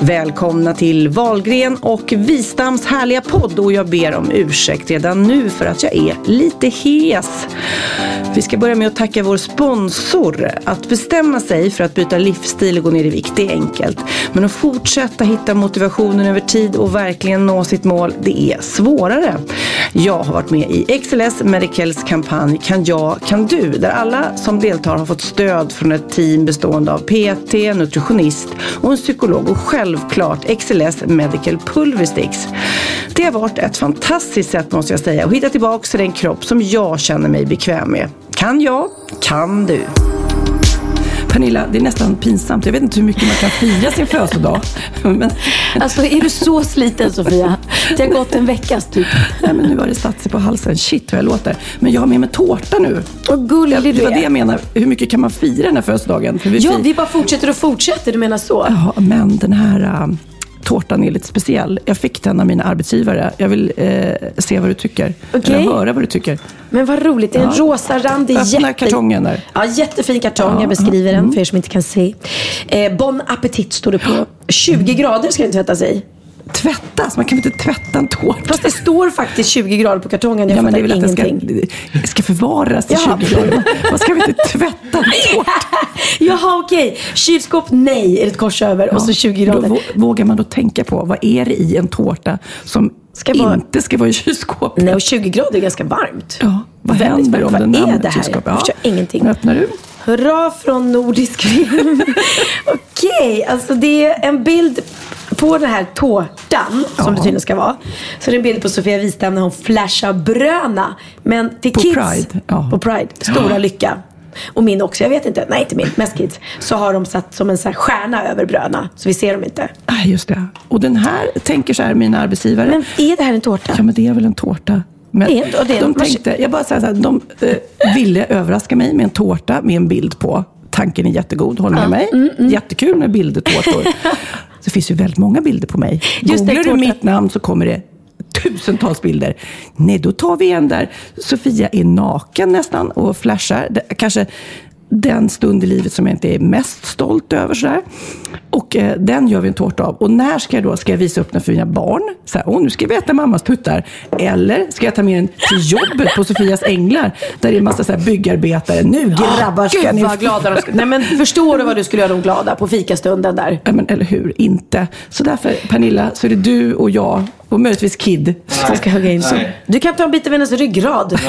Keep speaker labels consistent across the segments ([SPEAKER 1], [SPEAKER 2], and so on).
[SPEAKER 1] Välkomna till Valgren och Wistams härliga podd och jag ber om ursäkt redan nu för att jag är lite hes. Vi ska börja med att tacka vår sponsor. Att bestämma sig för att byta livsstil och gå ner i vikt, det är enkelt. Men att fortsätta hitta motivationen över tid och verkligen nå sitt mål, det är svårare. Jag har varit med i XLS Medicals kampanj Kan jag, kan du? Där alla som deltar har fått stöd från ett team bestående av PT, nutritionist och en psykolog och självklart XLS Medical Pulversticks. Det har varit ett fantastiskt sätt måste jag säga att hitta tillbaka till den kropp som jag känner mig bekväm med. Kan jag, kan du. Pernilla, det är nästan pinsamt. Jag vet inte hur mycket man kan fira sin födelsedag. Men,
[SPEAKER 2] Alltså är du så sliten Sofia? Det har gått en veckas typ.
[SPEAKER 1] nej, men nu har det satt sig på halsen. Shit vad jag låter. Men jag har med mig tårta nu.
[SPEAKER 2] Och gullig
[SPEAKER 1] Det
[SPEAKER 2] du
[SPEAKER 1] var det
[SPEAKER 2] är.
[SPEAKER 1] jag menar. Hur mycket kan man fira den här födelsedagen? Vi
[SPEAKER 2] Ja, vi bara fortsätter och fortsätter. Du menar så?
[SPEAKER 1] Ja, men den här äh, tårtan är lite speciell. Jag fick den av mina arbetsgivare. Jag vill äh, se vad du tycker.
[SPEAKER 2] Okej.
[SPEAKER 1] Eller höra vad du tycker.
[SPEAKER 2] Men vad roligt. Det är en
[SPEAKER 1] Ja.
[SPEAKER 2] rosa randig.
[SPEAKER 1] Öppna kartongen där.
[SPEAKER 2] Ja, jättefin kartong.
[SPEAKER 1] Ja,
[SPEAKER 2] Jag beskriver den för er som inte kan se. Eh, bon appetit står det på. 20 grader ska den tvättas i.
[SPEAKER 1] Tvättas? Man kan väl inte tvätta en tårta?
[SPEAKER 2] Fast det står faktiskt 20 grader på kartongen. Jag
[SPEAKER 1] Ja, men det är väl att den
[SPEAKER 2] ingenting.
[SPEAKER 1] ska, ska förvaras i
[SPEAKER 2] Jaha.
[SPEAKER 1] 20 grader. Man ska väl inte tvätta en tårta?
[SPEAKER 2] Jaha, okej. Kylskåp, nej, är ett kors över. och så 20
[SPEAKER 1] Då
[SPEAKER 2] grader.
[SPEAKER 1] vå- vågar man då tänka på vad är det i en tårta som
[SPEAKER 2] Ska vara-
[SPEAKER 1] inte ska vara i kylskåpet?
[SPEAKER 2] Nej, och 20 grader är ganska varmt.
[SPEAKER 1] Ja, vad
[SPEAKER 2] Väldigt
[SPEAKER 1] händer om den
[SPEAKER 2] Vad är
[SPEAKER 1] hamnar i
[SPEAKER 2] det här?
[SPEAKER 1] kylskåpet?
[SPEAKER 2] Jag förstår ingenting.
[SPEAKER 1] Nu öppnar du.
[SPEAKER 2] Hurra från nordisk film. Okej, alltså det är en bild på den här tårtan, som det tydligen ska vara. Så det är en bild på Sofia Wistam när hon flashar bröna. Men till
[SPEAKER 1] På
[SPEAKER 2] kids,
[SPEAKER 1] Pride, ja.
[SPEAKER 2] på Pride, stora lycka. Och min också, jag vet inte, nej inte min, mest kids. Så har de satt som en här stjärna över bröna. Så vi ser dem inte.
[SPEAKER 1] Nej, just det. Och den här tänker så här, mina arbetsgivare.
[SPEAKER 2] Men är det här en tårta?
[SPEAKER 1] Ja, men det är väl en tårta. Men
[SPEAKER 2] Det är- det är-
[SPEAKER 1] de tänkte, jag bara säger så här, de eh, ville överraska mig med en tårta med en bild på. Tanken är jättegod, håll med mig.
[SPEAKER 2] Mm,
[SPEAKER 1] Jättekul med bildertårtor. det finns ju väldigt många bilder på mig.
[SPEAKER 2] Just
[SPEAKER 1] Googlar du mitt namn så kommer det tusentals bilder. Nej, då tar vi en där Sofia är naken nästan och flashar. Kanske den stund i livet som jag inte är mest stolt över. Sådär. Och eh, den gör vi en tårta av. Och när ska jag då? Ska jag visa upp den för mina barn? Så här, Åh, nu ska vi äta mammas tuttar. Eller ska jag ta med den till jobbet på Sofias Änglar? Där det är en massa så här, byggarbetare. Nu grabbar ska
[SPEAKER 2] Gud
[SPEAKER 1] ni...
[SPEAKER 2] vad glada de skulle Nej men förstår du vad du skulle göra dem glada på fikastunden där?
[SPEAKER 1] Ja, men, eller hur? Inte. Så därför, Pernilla, så är det du och jag och möjligtvis Kid.
[SPEAKER 2] Som ska hugga in. Du kan ta en bit av hennes ryggrad.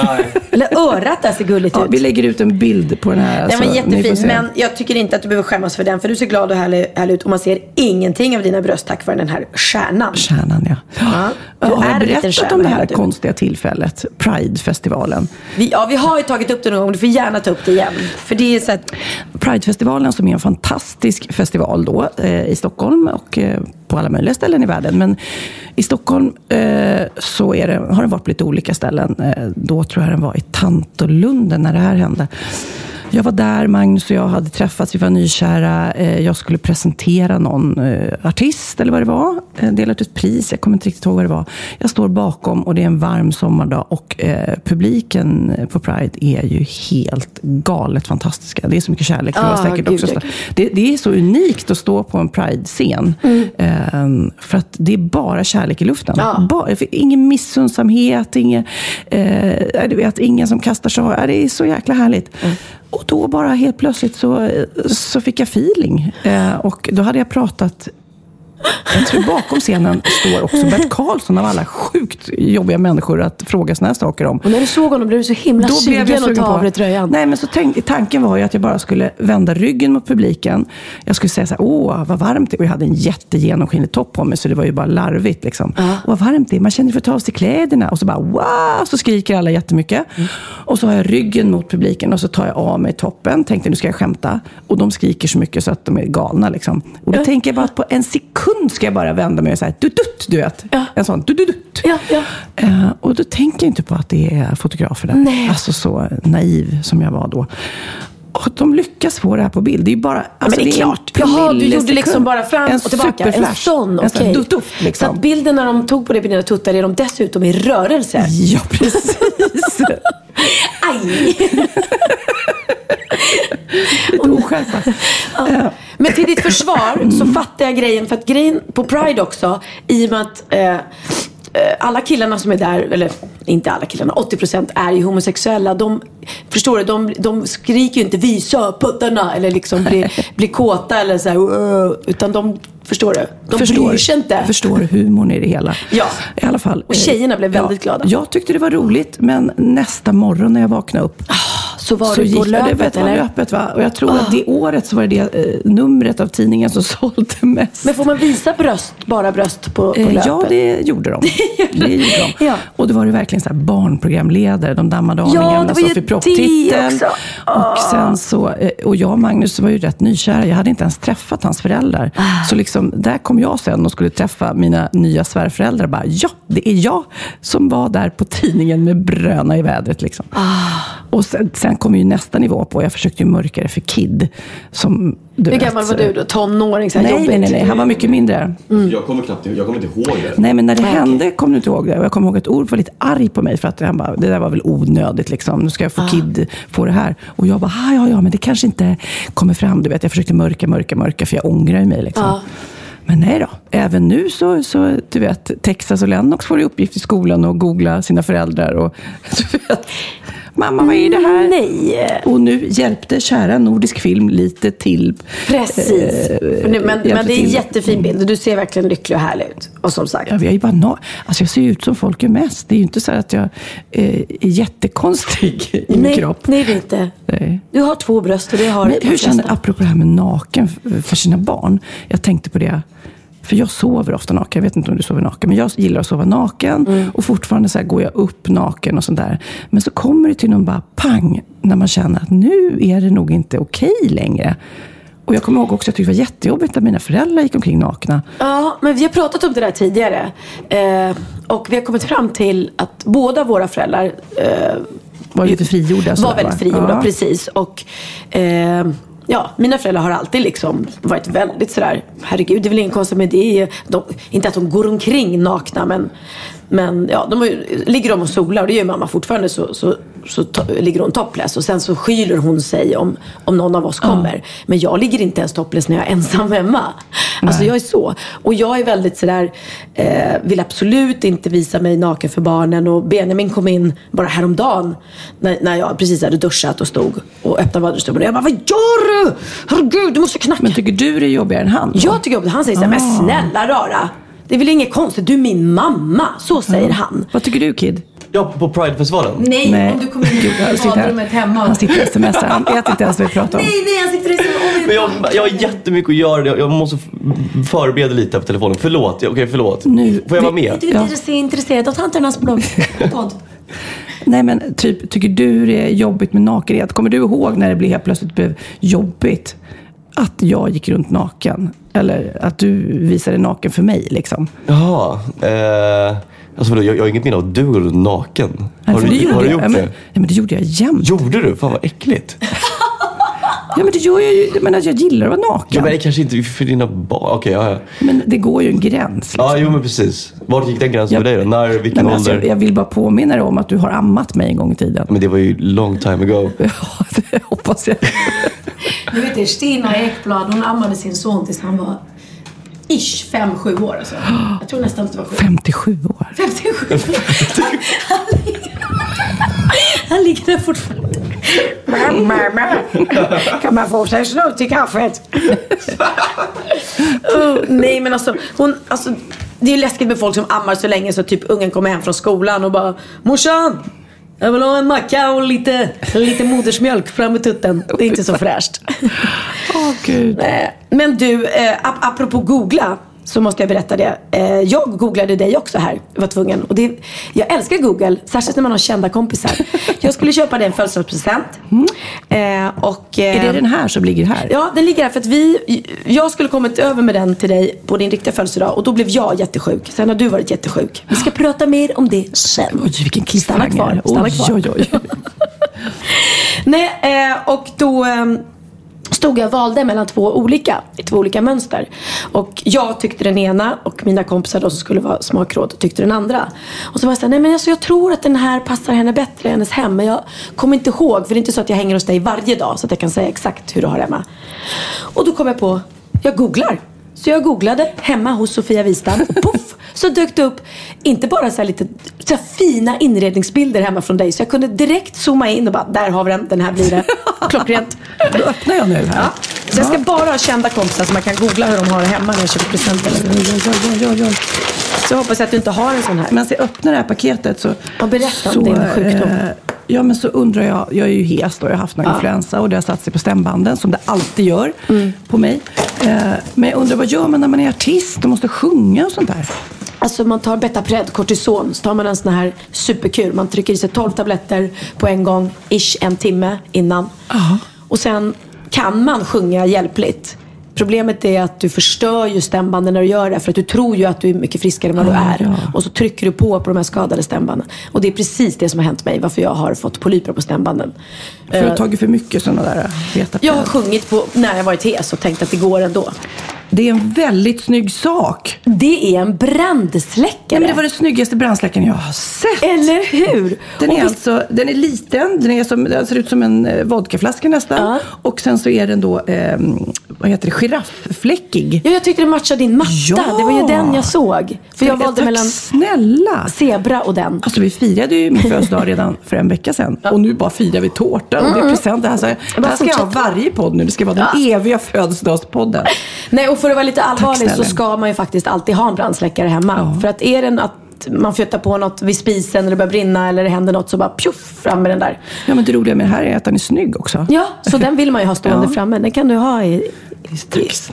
[SPEAKER 2] Eller örat där ser gulligt
[SPEAKER 1] Ja,
[SPEAKER 2] ut.
[SPEAKER 1] vi lägger ut en bild på den här.
[SPEAKER 2] Den var
[SPEAKER 1] alltså, ni får
[SPEAKER 2] jättefin,
[SPEAKER 1] se.
[SPEAKER 2] men jag tycker inte att du behöver skämmas för den. För du ser glad och härlig, härlig ut och man ser ingenting av dina bröst tack vare den här stjärnan.
[SPEAKER 1] Stjärnan, ja.
[SPEAKER 2] Ja, du
[SPEAKER 1] har
[SPEAKER 2] är
[SPEAKER 1] jag
[SPEAKER 2] en liten
[SPEAKER 1] berättat
[SPEAKER 2] stjärna
[SPEAKER 1] om det här
[SPEAKER 2] tiden.
[SPEAKER 1] konstiga tillfället? Pride-festivalen.
[SPEAKER 2] Vi, ja, vi har ju tagit upp det någon gång. Du får gärna ta upp det igen. För det är så att,
[SPEAKER 1] Pridefestivalen som är en fantastisk festival då eh, i Stockholm och eh, på alla möjliga ställen i världen. Men i Stockholm eh, så är det, har den varit på lite olika ställen. Eh, då tror jag den var i Tantolunden när det här hände. Jag var där, Magnus och jag hade träffats, vi var nykära. Eh, Jag skulle presentera någon eh, artist eller vad det var. Eh, Dela ut ett pris, jag kommer inte riktigt ihåg vad det var. Jag står bakom och det är en varm sommardag och publiken på Pride är ju helt galet fantastiska. Det är så mycket kärlek. Det, var
[SPEAKER 2] Ah,
[SPEAKER 1] säkert också det, det är så unikt att stå på en Pride-scen. Eh, för att det är bara kärlek i luften.
[SPEAKER 2] Ja.
[SPEAKER 1] Bara, ingen missunnsamhet, ingen, eh, vet, ingen som kastar sig. Det är så jäkla härligt. Och då bara helt plötsligt så, eh, så fick jag feeling. Eh, och då hade jag pratat jag tror bakom scenen står också Bert Karlsson av alla sjukt jobbiga människor att fråga såna här saker om.
[SPEAKER 2] Och när du såg honom blev du så himla
[SPEAKER 1] Då blev jag
[SPEAKER 2] sugen att
[SPEAKER 1] sugen
[SPEAKER 2] ta
[SPEAKER 1] på...
[SPEAKER 2] av dig tröjan.
[SPEAKER 1] Nej, men så tänk, tanken var ju att jag bara skulle vända ryggen mot publiken. Jag skulle säga så här, åh vad varmt det är. Och jag hade en jättegenomskinlig topp på mig, så det var ju bara larvigt. Liksom. Och vad varmt det är. Man känner för att ta av sig kläderna. Och så bara, wow! Så skriker alla jättemycket. Och så har jag ryggen mot publiken och så tar jag av mig toppen. Tänkte, nu ska jag skämta. Och de skriker så mycket så att de är galna. Liksom. Och då tänker jag bara att på en sekund ska jag bara vända mig och säga, dutt, dutt, du vet.
[SPEAKER 2] Ja.
[SPEAKER 1] En sån, dutt, dutt, dutt.
[SPEAKER 2] Ja, ja.
[SPEAKER 1] Eh, och då tänker jag inte på att det är fotografer där.
[SPEAKER 2] Nej.
[SPEAKER 1] Alltså så naiv som jag var då. Och de lyckas få det här på bild. Det är bara... Alltså,
[SPEAKER 2] men det är
[SPEAKER 1] en
[SPEAKER 2] klart. Jaha, du gjorde liksom bara fram
[SPEAKER 1] en
[SPEAKER 2] och tillbaka. En sån, okej.
[SPEAKER 1] dutt-dutt,
[SPEAKER 2] Så
[SPEAKER 1] liksom.
[SPEAKER 2] att bilden när de tog på dig på dina tuttar är de dessutom i rörelse.
[SPEAKER 1] Ja, precis.
[SPEAKER 2] Aj!
[SPEAKER 1] Lite oskärpa. Eh,
[SPEAKER 2] Men till ditt försvar så fattar jag grejen. För att grejen på Pride också, i och med att eh, eh, alla killarna som är där, eller inte alla killarna, 80% är ju homosexuella. De, förstår du, de, de skriker ju inte visa puttarna eller liksom blir, blir kåta eller så utan de, förstår du, de bryr sig inte.
[SPEAKER 1] Förstår humorn i det hela.
[SPEAKER 2] Ja.
[SPEAKER 1] I alla fall.
[SPEAKER 2] Och tjejerna blev väldigt glada.
[SPEAKER 1] Jag tyckte det var roligt, men nästa morgon när jag vaknade upp
[SPEAKER 2] Så var
[SPEAKER 1] så
[SPEAKER 2] du på
[SPEAKER 1] gick det,
[SPEAKER 2] löpet
[SPEAKER 1] vet,
[SPEAKER 2] eller? Ah.
[SPEAKER 1] löpet va? Och jag tror att det året så var det det eh, numret av tidningen som sålde mest.
[SPEAKER 2] Men får man visa bröst, bara bröst på, på
[SPEAKER 1] Eh,
[SPEAKER 2] löpet?
[SPEAKER 1] Ja, det gjorde de. Det gjorde de.
[SPEAKER 2] Ja.
[SPEAKER 1] Och då var det verkligen så här barnprogramledare. De dammade av
[SPEAKER 2] Ja,
[SPEAKER 1] min gamla Sofie
[SPEAKER 2] det
[SPEAKER 1] Propp-titel.
[SPEAKER 2] också.
[SPEAKER 1] Och, sen så, eh, och jag och Magnus var ju rätt nykära. Jag hade inte ens träffat hans föräldrar.
[SPEAKER 2] Ah.
[SPEAKER 1] Så liksom, där kom jag sen och skulle träffa mina nya svärföräldrar. Bara, ja, det är jag som var där på tidningen med bröna i vädret. Liksom.
[SPEAKER 2] Ah.
[SPEAKER 1] Och sen, sen kom ju nästa nivå på. Jag försökte ju mörka det för Kid. Som, du
[SPEAKER 2] Hur
[SPEAKER 1] vet,
[SPEAKER 2] gammal var du då? Tonåring? Så här
[SPEAKER 1] Nej,
[SPEAKER 2] jobbigt?
[SPEAKER 1] nej, nej, nej. Han var mycket mindre.
[SPEAKER 3] Jag kommer knappt jag kommer inte ihåg det.
[SPEAKER 1] Nej, men när det
[SPEAKER 2] Nej,
[SPEAKER 1] hände kom du inte ihåg det. Och jag kommer ihåg att Olof var lite arg på mig för att han bara, det där var väl onödigt liksom. Nu ska jag få Kid få det här. Och jag bara, "Ah, ja, ja, men det kanske inte kommer fram. Du vet, jag försökte mörka, mörka, mörka för jag ångrar mig liksom.
[SPEAKER 2] Ja.
[SPEAKER 1] Men nej då. Även nu så, så, du vet, Texas och Lennox får i uppgift i skolan att googla sina föräldrar. Och, du vet, mamma vad är det här?
[SPEAKER 2] Nej.
[SPEAKER 1] Och nu hjälpte kära Nordisk Film lite till.
[SPEAKER 2] Precis.
[SPEAKER 1] Eh,
[SPEAKER 2] nu- men, men det är en jättefin bild och du ser verkligen lycklig och härlig ut. Och som sagt.
[SPEAKER 1] Ja, jag är bara na- alltså jag ser ut som folk är mest. Det är ju inte så att jag eh, är jättekonstig i min
[SPEAKER 2] nej,
[SPEAKER 1] kropp.
[SPEAKER 2] nej, det är inte.
[SPEAKER 1] Nej.
[SPEAKER 2] Du har två bröst och det har
[SPEAKER 1] Men hur känner,
[SPEAKER 2] flesta.
[SPEAKER 1] apropå det här med naken för sina barn. Jag tänkte på det. För jag sover ofta naken. Jag vet inte om du sover naken. Men jag gillar att sova naken.
[SPEAKER 2] Mm.
[SPEAKER 1] Och fortfarande så här går jag upp naken och sånt där. Men så kommer det till någon bara pang. När man känner att nu är det nog inte okej längre. Och jag kommer ihåg också att det var jättejobbigt att mina föräldrar gick omkring nakna.
[SPEAKER 2] Ja, men vi har pratat om det där tidigare. Eh, och vi har kommit fram till att båda våra föräldrar eh,
[SPEAKER 1] Var lite frigjorda.
[SPEAKER 2] var
[SPEAKER 1] sådär,
[SPEAKER 2] väldigt frigjorda,
[SPEAKER 1] Ja.
[SPEAKER 2] precis. Och eh, ja, mina föräldrar har alltid liksom varit väldigt sådär, herregud, det är väl ingen konstigt med det. De, inte att de går omkring nakna, men, men ja, de ju- ligger de och solar och det gör mamma fortfarande så, så, så to, ligger hon topless och sen så skyler hon sig om, om någon av oss kommer. Men jag ligger inte ens topless när jag är ensam hemma. Alltså jag är så. Och jag är väldigt sådär, eh, vill absolut inte visa mig naken för barnen. Och Benjamin kom in bara häromdagen när, när jag precis hade duschat och stod och öppnade badrumsdörren. Och jag bara, vad gör du? Herregud, du måste knacka.
[SPEAKER 1] Men tycker du det är jobbigare än han? då?
[SPEAKER 2] jag tycker det. Han säger såhär, men snälla rara. Det är väl inget konstigt, du är min mamma. Så säger han.
[SPEAKER 1] Vad tycker du Kid?
[SPEAKER 3] Ja, på Pridefestivalen.
[SPEAKER 2] Nej,
[SPEAKER 1] Nej.
[SPEAKER 2] om du kommer in i badrummet hemma.
[SPEAKER 1] Han sitter och smsar. Han vet inte ens vad vi pratar om.
[SPEAKER 2] Nej, nej, han sitter och säger,
[SPEAKER 3] Men jag, jag har jättemycket att göra. Jag, måste förbereda lite på telefonen. Förlåt. Okej, förlåt.
[SPEAKER 1] Nu-
[SPEAKER 3] Får jag vara med?
[SPEAKER 2] Du är inte intresserad av tanternas blogg? podd.
[SPEAKER 1] Nej men typ, tycker du det är jobbigt med nakenhet? Kommer du ihåg när det blev helt plötsligt blev jobbigt att jag gick runt naken? Eller att du visade naken för mig liksom?
[SPEAKER 3] Jaha. Eh, alltså jag, jag har inget minne av att du går runt naken.
[SPEAKER 1] Nej,
[SPEAKER 3] Har du,
[SPEAKER 1] det gjorde
[SPEAKER 3] har du
[SPEAKER 1] jag.
[SPEAKER 3] gjort
[SPEAKER 1] Ja, men,
[SPEAKER 3] det?
[SPEAKER 1] nej, men det gjorde jag jämt.
[SPEAKER 3] Gjorde du? Fan vad äckligt.
[SPEAKER 1] Ja, men det gör jag ju. Men jag gillar att vara naken.
[SPEAKER 3] Ja, men det kanske inte för dina barn. Okej, ja, ja.
[SPEAKER 1] Men det går ju en gräns. Liksom.
[SPEAKER 3] Ja, jo men precis. Vart gick den gränsen
[SPEAKER 1] Ja.
[SPEAKER 3] för dig då? När, vilken
[SPEAKER 1] Nej, men alltså,
[SPEAKER 3] ålder?
[SPEAKER 1] jag, jag vill bara påminna dig om att du har ammat mig en gång i tiden.
[SPEAKER 3] Men det var ju long time ago.
[SPEAKER 1] Ja, det hoppas jag.
[SPEAKER 2] Du vet det, Stina Ekblad, hon ammade sin son tills han var ish 5-7 år. Alltså. Jag tror nästan att det var 7.
[SPEAKER 1] 57 år.
[SPEAKER 2] 57 Han, ligger- han ligger där fortfarande. Mamma, kan man få sig en snurr till kaffet? oh, nej men alltså, hon, alltså, det är läskigt med folk som ammar så länge så typ ungen kommer hem från skolan och bara Morsan! Jag vill ha en macka och lite, lite modersmjölk fram med tutten. Det är inte så fräscht.
[SPEAKER 1] Åh gud.
[SPEAKER 2] Eh, Men du, eh, ap- apropå googla. Så måste jag berätta det. Eh, jag googlade dig också här. Jag var tvungen. Och det, jag älskar Google. Särskilt när man har kända kompisar. Jag skulle köpa dig en födelsedagspresent. Eh, och, eh,
[SPEAKER 1] Är det den här som ligger här?
[SPEAKER 2] Ja, den ligger här för att vi, jag skulle kommit över med den till dig på din riktiga födelsedag och då blev jag jättesjuk. Sen har du varit jättesjuk. Vi ska prata mer om det sen.
[SPEAKER 1] Oj, vilken
[SPEAKER 2] Stanna
[SPEAKER 1] cliffhanger.
[SPEAKER 2] kvar. Stanna
[SPEAKER 1] Oj,
[SPEAKER 2] kvar.
[SPEAKER 1] oj, oj.
[SPEAKER 2] Nej, eh, och då eh, stod jag och valde mellan två olika, två olika mönster. Och jag tyckte den ena och mina kompisar då som skulle vara smakråd tyckte den andra. Och så var jag såhär, nej men alltså jag tror att den här passar henne bättre i hennes hem. Men jag kommer inte ihåg, för det är inte så att jag hänger hos dig varje dag så att jag kan säga exakt hur du har det hemma. Och då kom jag på, jag googlar. Så jag googlade hemma hos Sofia Wistam och poff så dök det upp inte bara så lite så fina inredningsbilder hemma från dig. Så jag kunde direkt zooma in och bara, där har vi den, den här blir det. Klockrent.
[SPEAKER 1] Då öppnar jag nu här.
[SPEAKER 2] Ja. Så jag ska bara ha kända kompisar så man kan googla hur de har det hemma när jag köper presenter. Så jag hoppas att du inte har en sån här.
[SPEAKER 1] Medan jag öppnar det här paketet så...
[SPEAKER 2] Ja, berätta om
[SPEAKER 1] så,
[SPEAKER 2] din sjukdom.
[SPEAKER 1] eh, ja, men så undrar jag. Jag är ju hes då. Jag har haft någon influensa och det har satt sig på stämbanden som det alltid gör
[SPEAKER 2] Mm.
[SPEAKER 1] på mig. Eh, men jag undrar, vad gör man när man är artist och måste sjunga och sånt där?
[SPEAKER 2] Alltså man tar Betapred, kortison, så tar man en sån här superkur. Man trycker i sig 12 tabletter på en gång, ish en timme innan. Och sen kan man sjunga hjälpligt. Problemet är att du förstör ju stämbanden när du gör det. För att du tror ju att du är mycket friskare än vad du är.
[SPEAKER 1] ja.
[SPEAKER 2] Och så trycker du på på de här skadade stämbanden. Och det är precis det som har hänt mig. Varför jag har fått polyper på stämbanden.
[SPEAKER 1] För jag har
[SPEAKER 2] Eh,
[SPEAKER 1] tagit för mycket sådana där veta
[SPEAKER 2] jag har sjungit på, när jag varit hes och tänkt att det går ändå.
[SPEAKER 1] Det är en väldigt snygg sak.
[SPEAKER 2] Det är en brandsläckare.
[SPEAKER 1] Nej, men det var den snyggaste brandsläckaren jag har sett.
[SPEAKER 2] Eller hur?
[SPEAKER 1] Den
[SPEAKER 2] Och
[SPEAKER 1] är,
[SPEAKER 2] visst-
[SPEAKER 1] alltså, den är liten, den, är som, den ser ut som en eh, vodkaflaska nästan.
[SPEAKER 2] Ja.
[SPEAKER 1] Och sen så är den då, eh, vad heter det, girafffläckig.
[SPEAKER 2] Ja, jag tyckte det matchade din matta.
[SPEAKER 1] Ja!
[SPEAKER 2] Det var ju den jag såg. För jag
[SPEAKER 1] Tack
[SPEAKER 2] valde mellan
[SPEAKER 1] snälla!
[SPEAKER 2] zebra och den.
[SPEAKER 1] Alltså vi firade ju min födelsedag redan för en vecka sedan. Och nu bara firar vi tårta och det är presenter. Alltså, det här ska jag ha varje podd nu. Det ska vara den eviga födelsedagspodden.
[SPEAKER 2] Nej, och för att vara lite allvarlig så ska man ju faktiskt alltid ha en brandsläckare hemma. För att är den att man fjuttar på något vid spisen eller det börjar brinna eller det händer något så bara pjuff fram med den där.
[SPEAKER 1] Ja men det roliga med det här är att den är snygg också.
[SPEAKER 2] Ja, så den vill man ju ha stående
[SPEAKER 1] Ja.
[SPEAKER 2] framme. Den kan du ha i,
[SPEAKER 1] Tack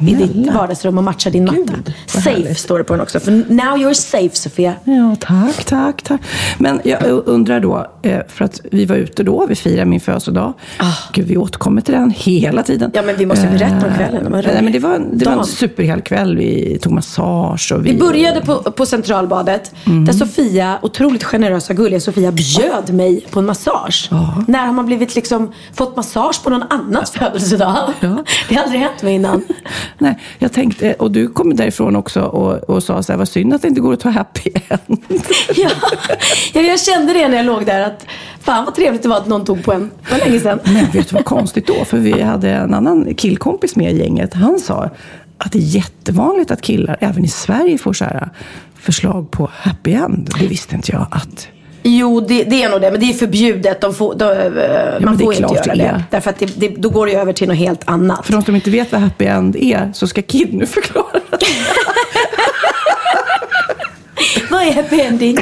[SPEAKER 2] i, i ditt vardagsrum och matcha din matta.
[SPEAKER 1] Gud,
[SPEAKER 2] Safe
[SPEAKER 1] härligt.
[SPEAKER 2] står det på den också. För now you're safe Sofia.
[SPEAKER 1] Ja, tack, tack, tack. Men jag undrar då, eh, för att vi var ute då, vi firade min födelsedag. Gud, vi återkommer till den hela tiden.
[SPEAKER 2] Ah. Ja, men vi måste berätta om kvällen, det
[SPEAKER 1] Eh, Nej, men det var, det var en superhel kväll. Vi tog massage och vi...
[SPEAKER 2] Vi började på, på Centralbadet
[SPEAKER 1] Mm.
[SPEAKER 2] där Sofia, otroligt generösa och gulliga Sofia bjöd mig på en massage. När har man blivit liksom, fått massage på någon annans födelsedag?
[SPEAKER 1] Ja.
[SPEAKER 2] Det har aldrig hänt mig innan.
[SPEAKER 1] Nej, jag tänkte, och du kom därifrån också och, och sa så här, vad synd att det inte går att ta happy end.
[SPEAKER 2] ja. ja, jag kände det när jag låg där att fan vad trevligt det var att någon tog på en. Det var länge sedan.
[SPEAKER 1] Men vet du vad konstigt då? För vi hade en annan killkompis med i gänget. Han sa att det är jättevanligt att killar även i Sverige får så här förslag på happy end. Det visste inte jag att...
[SPEAKER 2] Jo, det, det är nog det. Men det är förbjudet. De får, de, eh,
[SPEAKER 1] men
[SPEAKER 2] man får inte göra
[SPEAKER 1] det
[SPEAKER 2] det.
[SPEAKER 1] är.
[SPEAKER 2] Därför att det, det, då går det över till något helt annat.
[SPEAKER 1] För de som inte vet vad happy end är så ska Kid nu förklara.
[SPEAKER 2] Vad är happy ending?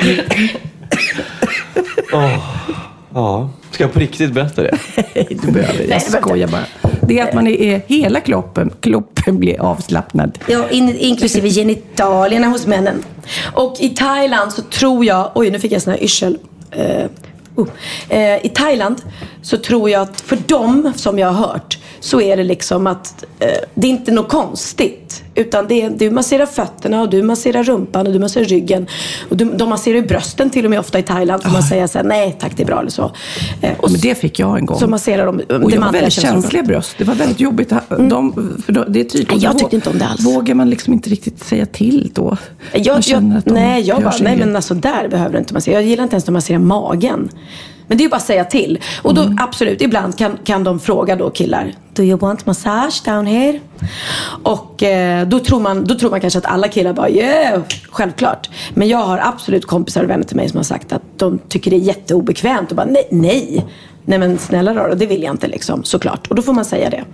[SPEAKER 3] Ja. Ska jag på riktigt berätta det?
[SPEAKER 1] Nej, du behöver Jag skojar bara. Det är att man är, hela kroppen, kroppen blir avslappnad.
[SPEAKER 2] Ja, in, inklusive genitalierna hos männen. Och i Thailand så tror jag, oj nu fick jag sån här yrsel. Oh. eh, I Thailand så tror jag att för dem som jag har hört så är det liksom att eh, det är inte något konstigt. Utan det är, du masserar fötterna och du masserar rumpan och du masserar ryggen. Och du, de masserar ju brösten till och med ofta i Thailand. Får man säga så här, nej tack det är bra eller så. Eh, och
[SPEAKER 1] Men det fick jag en gång.
[SPEAKER 2] så masserar de
[SPEAKER 1] Och
[SPEAKER 2] det
[SPEAKER 1] jag har väldigt känsliga bröst. Det var väldigt jobbigt. De, för då, det är tydligt.
[SPEAKER 2] Nej, jag tyckte inte om det alls.
[SPEAKER 1] Vågar man liksom inte riktigt säga till då?
[SPEAKER 2] Jag, jag,
[SPEAKER 1] de
[SPEAKER 2] nej, jag bara, nej men alltså där behöver du inte massera. Jag gillar inte ens att massera magen. Men det är ju bara att säga till. Och då
[SPEAKER 1] Mm.
[SPEAKER 2] absolut, ibland kan, kan de fråga då killar. Do you want massage down here? Och eh, då, tror man, då tror man kanske att alla killar bara yeah, självklart. Men jag har absolut kompisar och vänner till mig som har sagt att de tycker det är jätteobekvämt och bara nej, nej. Nej men snälla rara, det vill jag inte liksom, såklart. Och då får man säga det.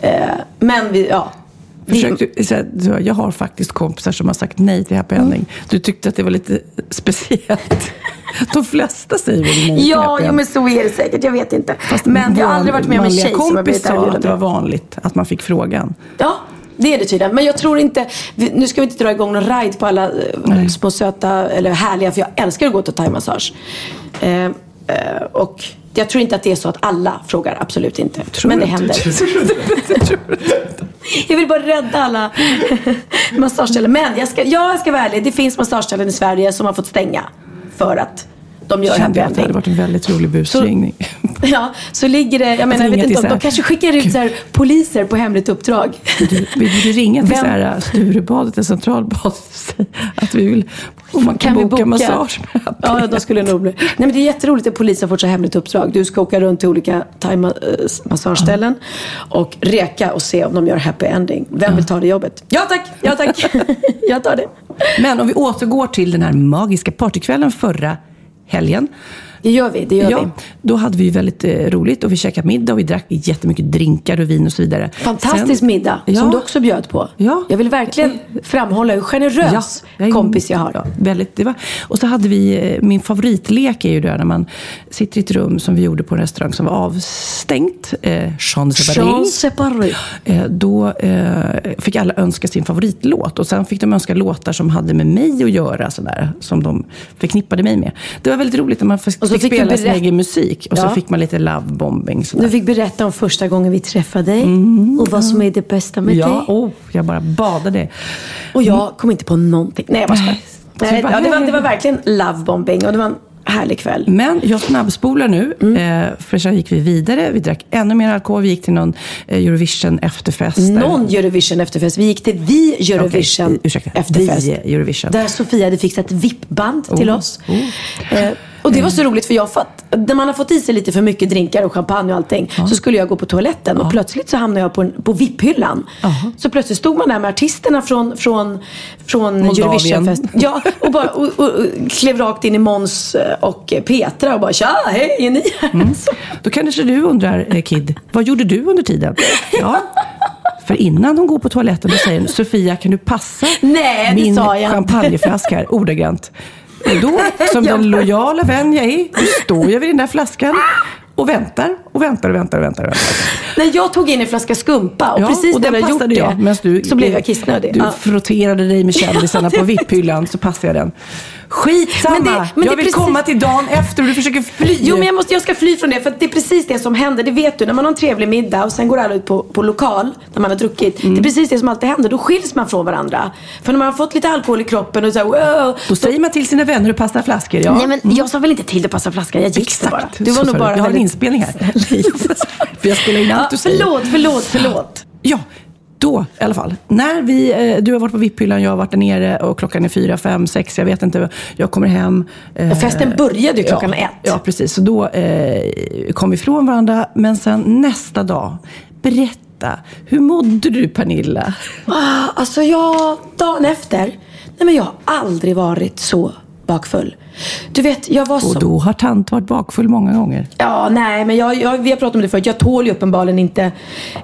[SPEAKER 2] Eh, men vi, ja.
[SPEAKER 1] Försökte, så här, du, jag har faktiskt kompisar som har sagt nej till happy ending. Du tyckte att det var lite speciellt. De flesta säger väl nej till
[SPEAKER 2] Ja, jo,
[SPEAKER 1] ending.
[SPEAKER 2] men så är det säkert. Jag vet inte. men jag har aldrig varit med om en tjej som har
[SPEAKER 1] kompis
[SPEAKER 2] blivit
[SPEAKER 1] sa
[SPEAKER 2] erbjuden
[SPEAKER 1] att det var vanligt att man fick frågan.
[SPEAKER 2] Ja, det är det tydligen. Men jag tror inte, nu ska vi inte dra igång någon ride på alla eh, små söta eller härliga, för jag älskar att gå till thaimassage. Eh, eh, och jag tror inte att det är så att alla frågar, absolut inte.
[SPEAKER 1] Tror
[SPEAKER 2] men det händer. Jag vill bara rädda alla massageställen. Men jag ska, ja, jag ska vara ärlig, det finns massageställen i Sverige som har fått stänga för att de gör
[SPEAKER 1] kände att det hade varit en väldigt rolig busringning.
[SPEAKER 2] Ja, så ligger det, jag menar, jag vet inte,
[SPEAKER 1] så här-
[SPEAKER 2] de kanske skickar ut så här, poliser på hemligt uppdrag.
[SPEAKER 1] Du ringa till
[SPEAKER 2] Vem-
[SPEAKER 1] så här, Sturebadet eller Centralbadet att vi vill, om man kan,
[SPEAKER 2] vi
[SPEAKER 1] boka, massage med
[SPEAKER 2] Ja, de skulle nog bli. Nej, men det är jätteroligt att polisen får så hemligt uppdrag. Du ska åka runt till olika thai-massageställen och reka och se om de gör happy ending. Vem vill ta det jobbet? Ja tack, ja tack. Jag tar det.
[SPEAKER 1] Men om vi återgår till den här magiska partykvällen förra helgen.
[SPEAKER 2] Det gör vi, det gör
[SPEAKER 1] ja,
[SPEAKER 2] vi.
[SPEAKER 1] Då hade vi väldigt eh, roligt och vi käkade middag och vi drack jättemycket drinkar och vin och så vidare.
[SPEAKER 2] Fantastisk
[SPEAKER 1] Sen-
[SPEAKER 2] middag
[SPEAKER 1] Ja.
[SPEAKER 2] som du också bjöd på.
[SPEAKER 1] Ja.
[SPEAKER 2] Jag vill verkligen framhålla hur generös
[SPEAKER 1] jag är-
[SPEAKER 2] kompis jag har.
[SPEAKER 1] Ja, väldigt, det var, och så hade vi, eh, min favoritlek är ju det när man sitter i ett rum som vi gjorde på en restaurang som var avstängt. Eh, Jean
[SPEAKER 2] Separé.
[SPEAKER 1] Eh, Då eh, fick alla önska sin favoritlåt och sen fick de önska låtar som hade med mig att göra, sådär, som de förknippade mig med. Det var väldigt roligt när man fick,
[SPEAKER 2] Och så
[SPEAKER 1] fick
[SPEAKER 2] fick
[SPEAKER 1] spela sin egen musik och så
[SPEAKER 2] Ja.
[SPEAKER 1] fick man lite lovebombing. sådär.
[SPEAKER 2] Du fick berätta om första gången vi träffade dig och vad som är det bästa med
[SPEAKER 1] Ja,
[SPEAKER 2] dig.
[SPEAKER 1] oh, jag bara badade.
[SPEAKER 2] Och jag kom inte på någonting. Nej, jag bara.
[SPEAKER 1] Nej.
[SPEAKER 2] Nej,
[SPEAKER 1] Så
[SPEAKER 2] ja, det, var, det var
[SPEAKER 1] hej.
[SPEAKER 2] verkligen lovebombing och det var en härlig kväll.
[SPEAKER 1] Men jag snabbspolar nu,
[SPEAKER 2] Mm.
[SPEAKER 1] eh, för sen gick vi vidare. Vi drack ännu mer alkohol. Vi gick till någon eh, Eurovision efterfest.
[SPEAKER 2] Någon Eurovision efterfest. Vi gick till Vi Eurovision
[SPEAKER 1] Okej, ursäkta.
[SPEAKER 2] efterfest.
[SPEAKER 1] Vi Eurovision.
[SPEAKER 2] Där Sofia hade fixat VIP-band till
[SPEAKER 1] Oh,
[SPEAKER 2] oss. Eh, och det var så roligt för jag fått, när man har fått i sig lite för mycket drinkar och champagne och allting. Så skulle jag gå på toaletten och plötsligt så hamnade jag på, en- på VIP-hyllan. Så plötsligt stod man där med artisterna från, från, från. Eurovisionfest. Ja, och, bara, och, och, och klev rakt in i Måns och Petra och bara tja, hej, är ni här?
[SPEAKER 1] Mm. Då kanske du undrar, eh, Kid, vad gjorde du under tiden? Ja, för innan hon går på toaletten då säger hon, Sofia kan du passa
[SPEAKER 2] Nej,
[SPEAKER 1] min
[SPEAKER 2] sa jag inte."
[SPEAKER 1] champagneflaska här, ordagrant. Då, som den lojala vän jag är, då står jag vid den där flaskan och väntar och väntar och väntar och väntar. Och väntar.
[SPEAKER 2] när jag tog in en flaska skumpa och
[SPEAKER 1] Ja,
[SPEAKER 2] precis
[SPEAKER 1] och
[SPEAKER 2] när jag gjort
[SPEAKER 1] passade
[SPEAKER 2] det
[SPEAKER 1] jag. medan Du,
[SPEAKER 2] så blev jag kissnödig.
[SPEAKER 1] Du
[SPEAKER 2] Ja.
[SPEAKER 1] frotterade dig med kändisarna på VIP-hyllan så passade jag den. Skitsamma!
[SPEAKER 2] Men det- men
[SPEAKER 1] jag
[SPEAKER 2] det
[SPEAKER 1] vill
[SPEAKER 2] precis-
[SPEAKER 1] komma till dagen efter och du försöker fly.
[SPEAKER 2] Jo men jag, måste, jag ska fly från det för det är precis det som händer. Det vet du när man har en trevlig middag och sen går alla ut på, på lokal när man har druckit.
[SPEAKER 1] Mm.
[SPEAKER 2] Det är precis det som alltid händer. Då skiljs man från varandra. För när man har fått lite alkohol i kroppen och så här, wow,
[SPEAKER 1] Då säger man till sina vänner att passa flaskor. Ja.
[SPEAKER 2] Nej men jag sa väl inte till att passa flaskan, jag gick det bara.
[SPEAKER 1] Exakt.
[SPEAKER 2] Du var
[SPEAKER 1] Så
[SPEAKER 2] nog bara
[SPEAKER 1] jag har en
[SPEAKER 2] väldigt-
[SPEAKER 1] inspelning här. För jag spelar in allt du säger.
[SPEAKER 2] förlåt, förlåt, förlåt.
[SPEAKER 1] Ja, då i alla fall. När vi, eh, du har varit på VIP-hyllan, jag har varit där nere och klockan är fyra, fem, sex, jag vet inte. Jag kommer hem. eh,
[SPEAKER 2] Festen började ju klockan
[SPEAKER 1] ja,
[SPEAKER 2] ett.
[SPEAKER 1] Ja, precis. Så då eh, kom vi ifrån varandra. Men sen nästa dag, berätta. Hur mådde du Pernilla?
[SPEAKER 2] Ah, alltså jag, dagen efter. Nej men jag har aldrig varit så bakfull. Du vet, jag var så...
[SPEAKER 1] Och då har tant varit bakfull många gånger.
[SPEAKER 2] Ja, nej, men jag, jag, vi har pratat om det förut. Jag tål ju uppenbarligen inte,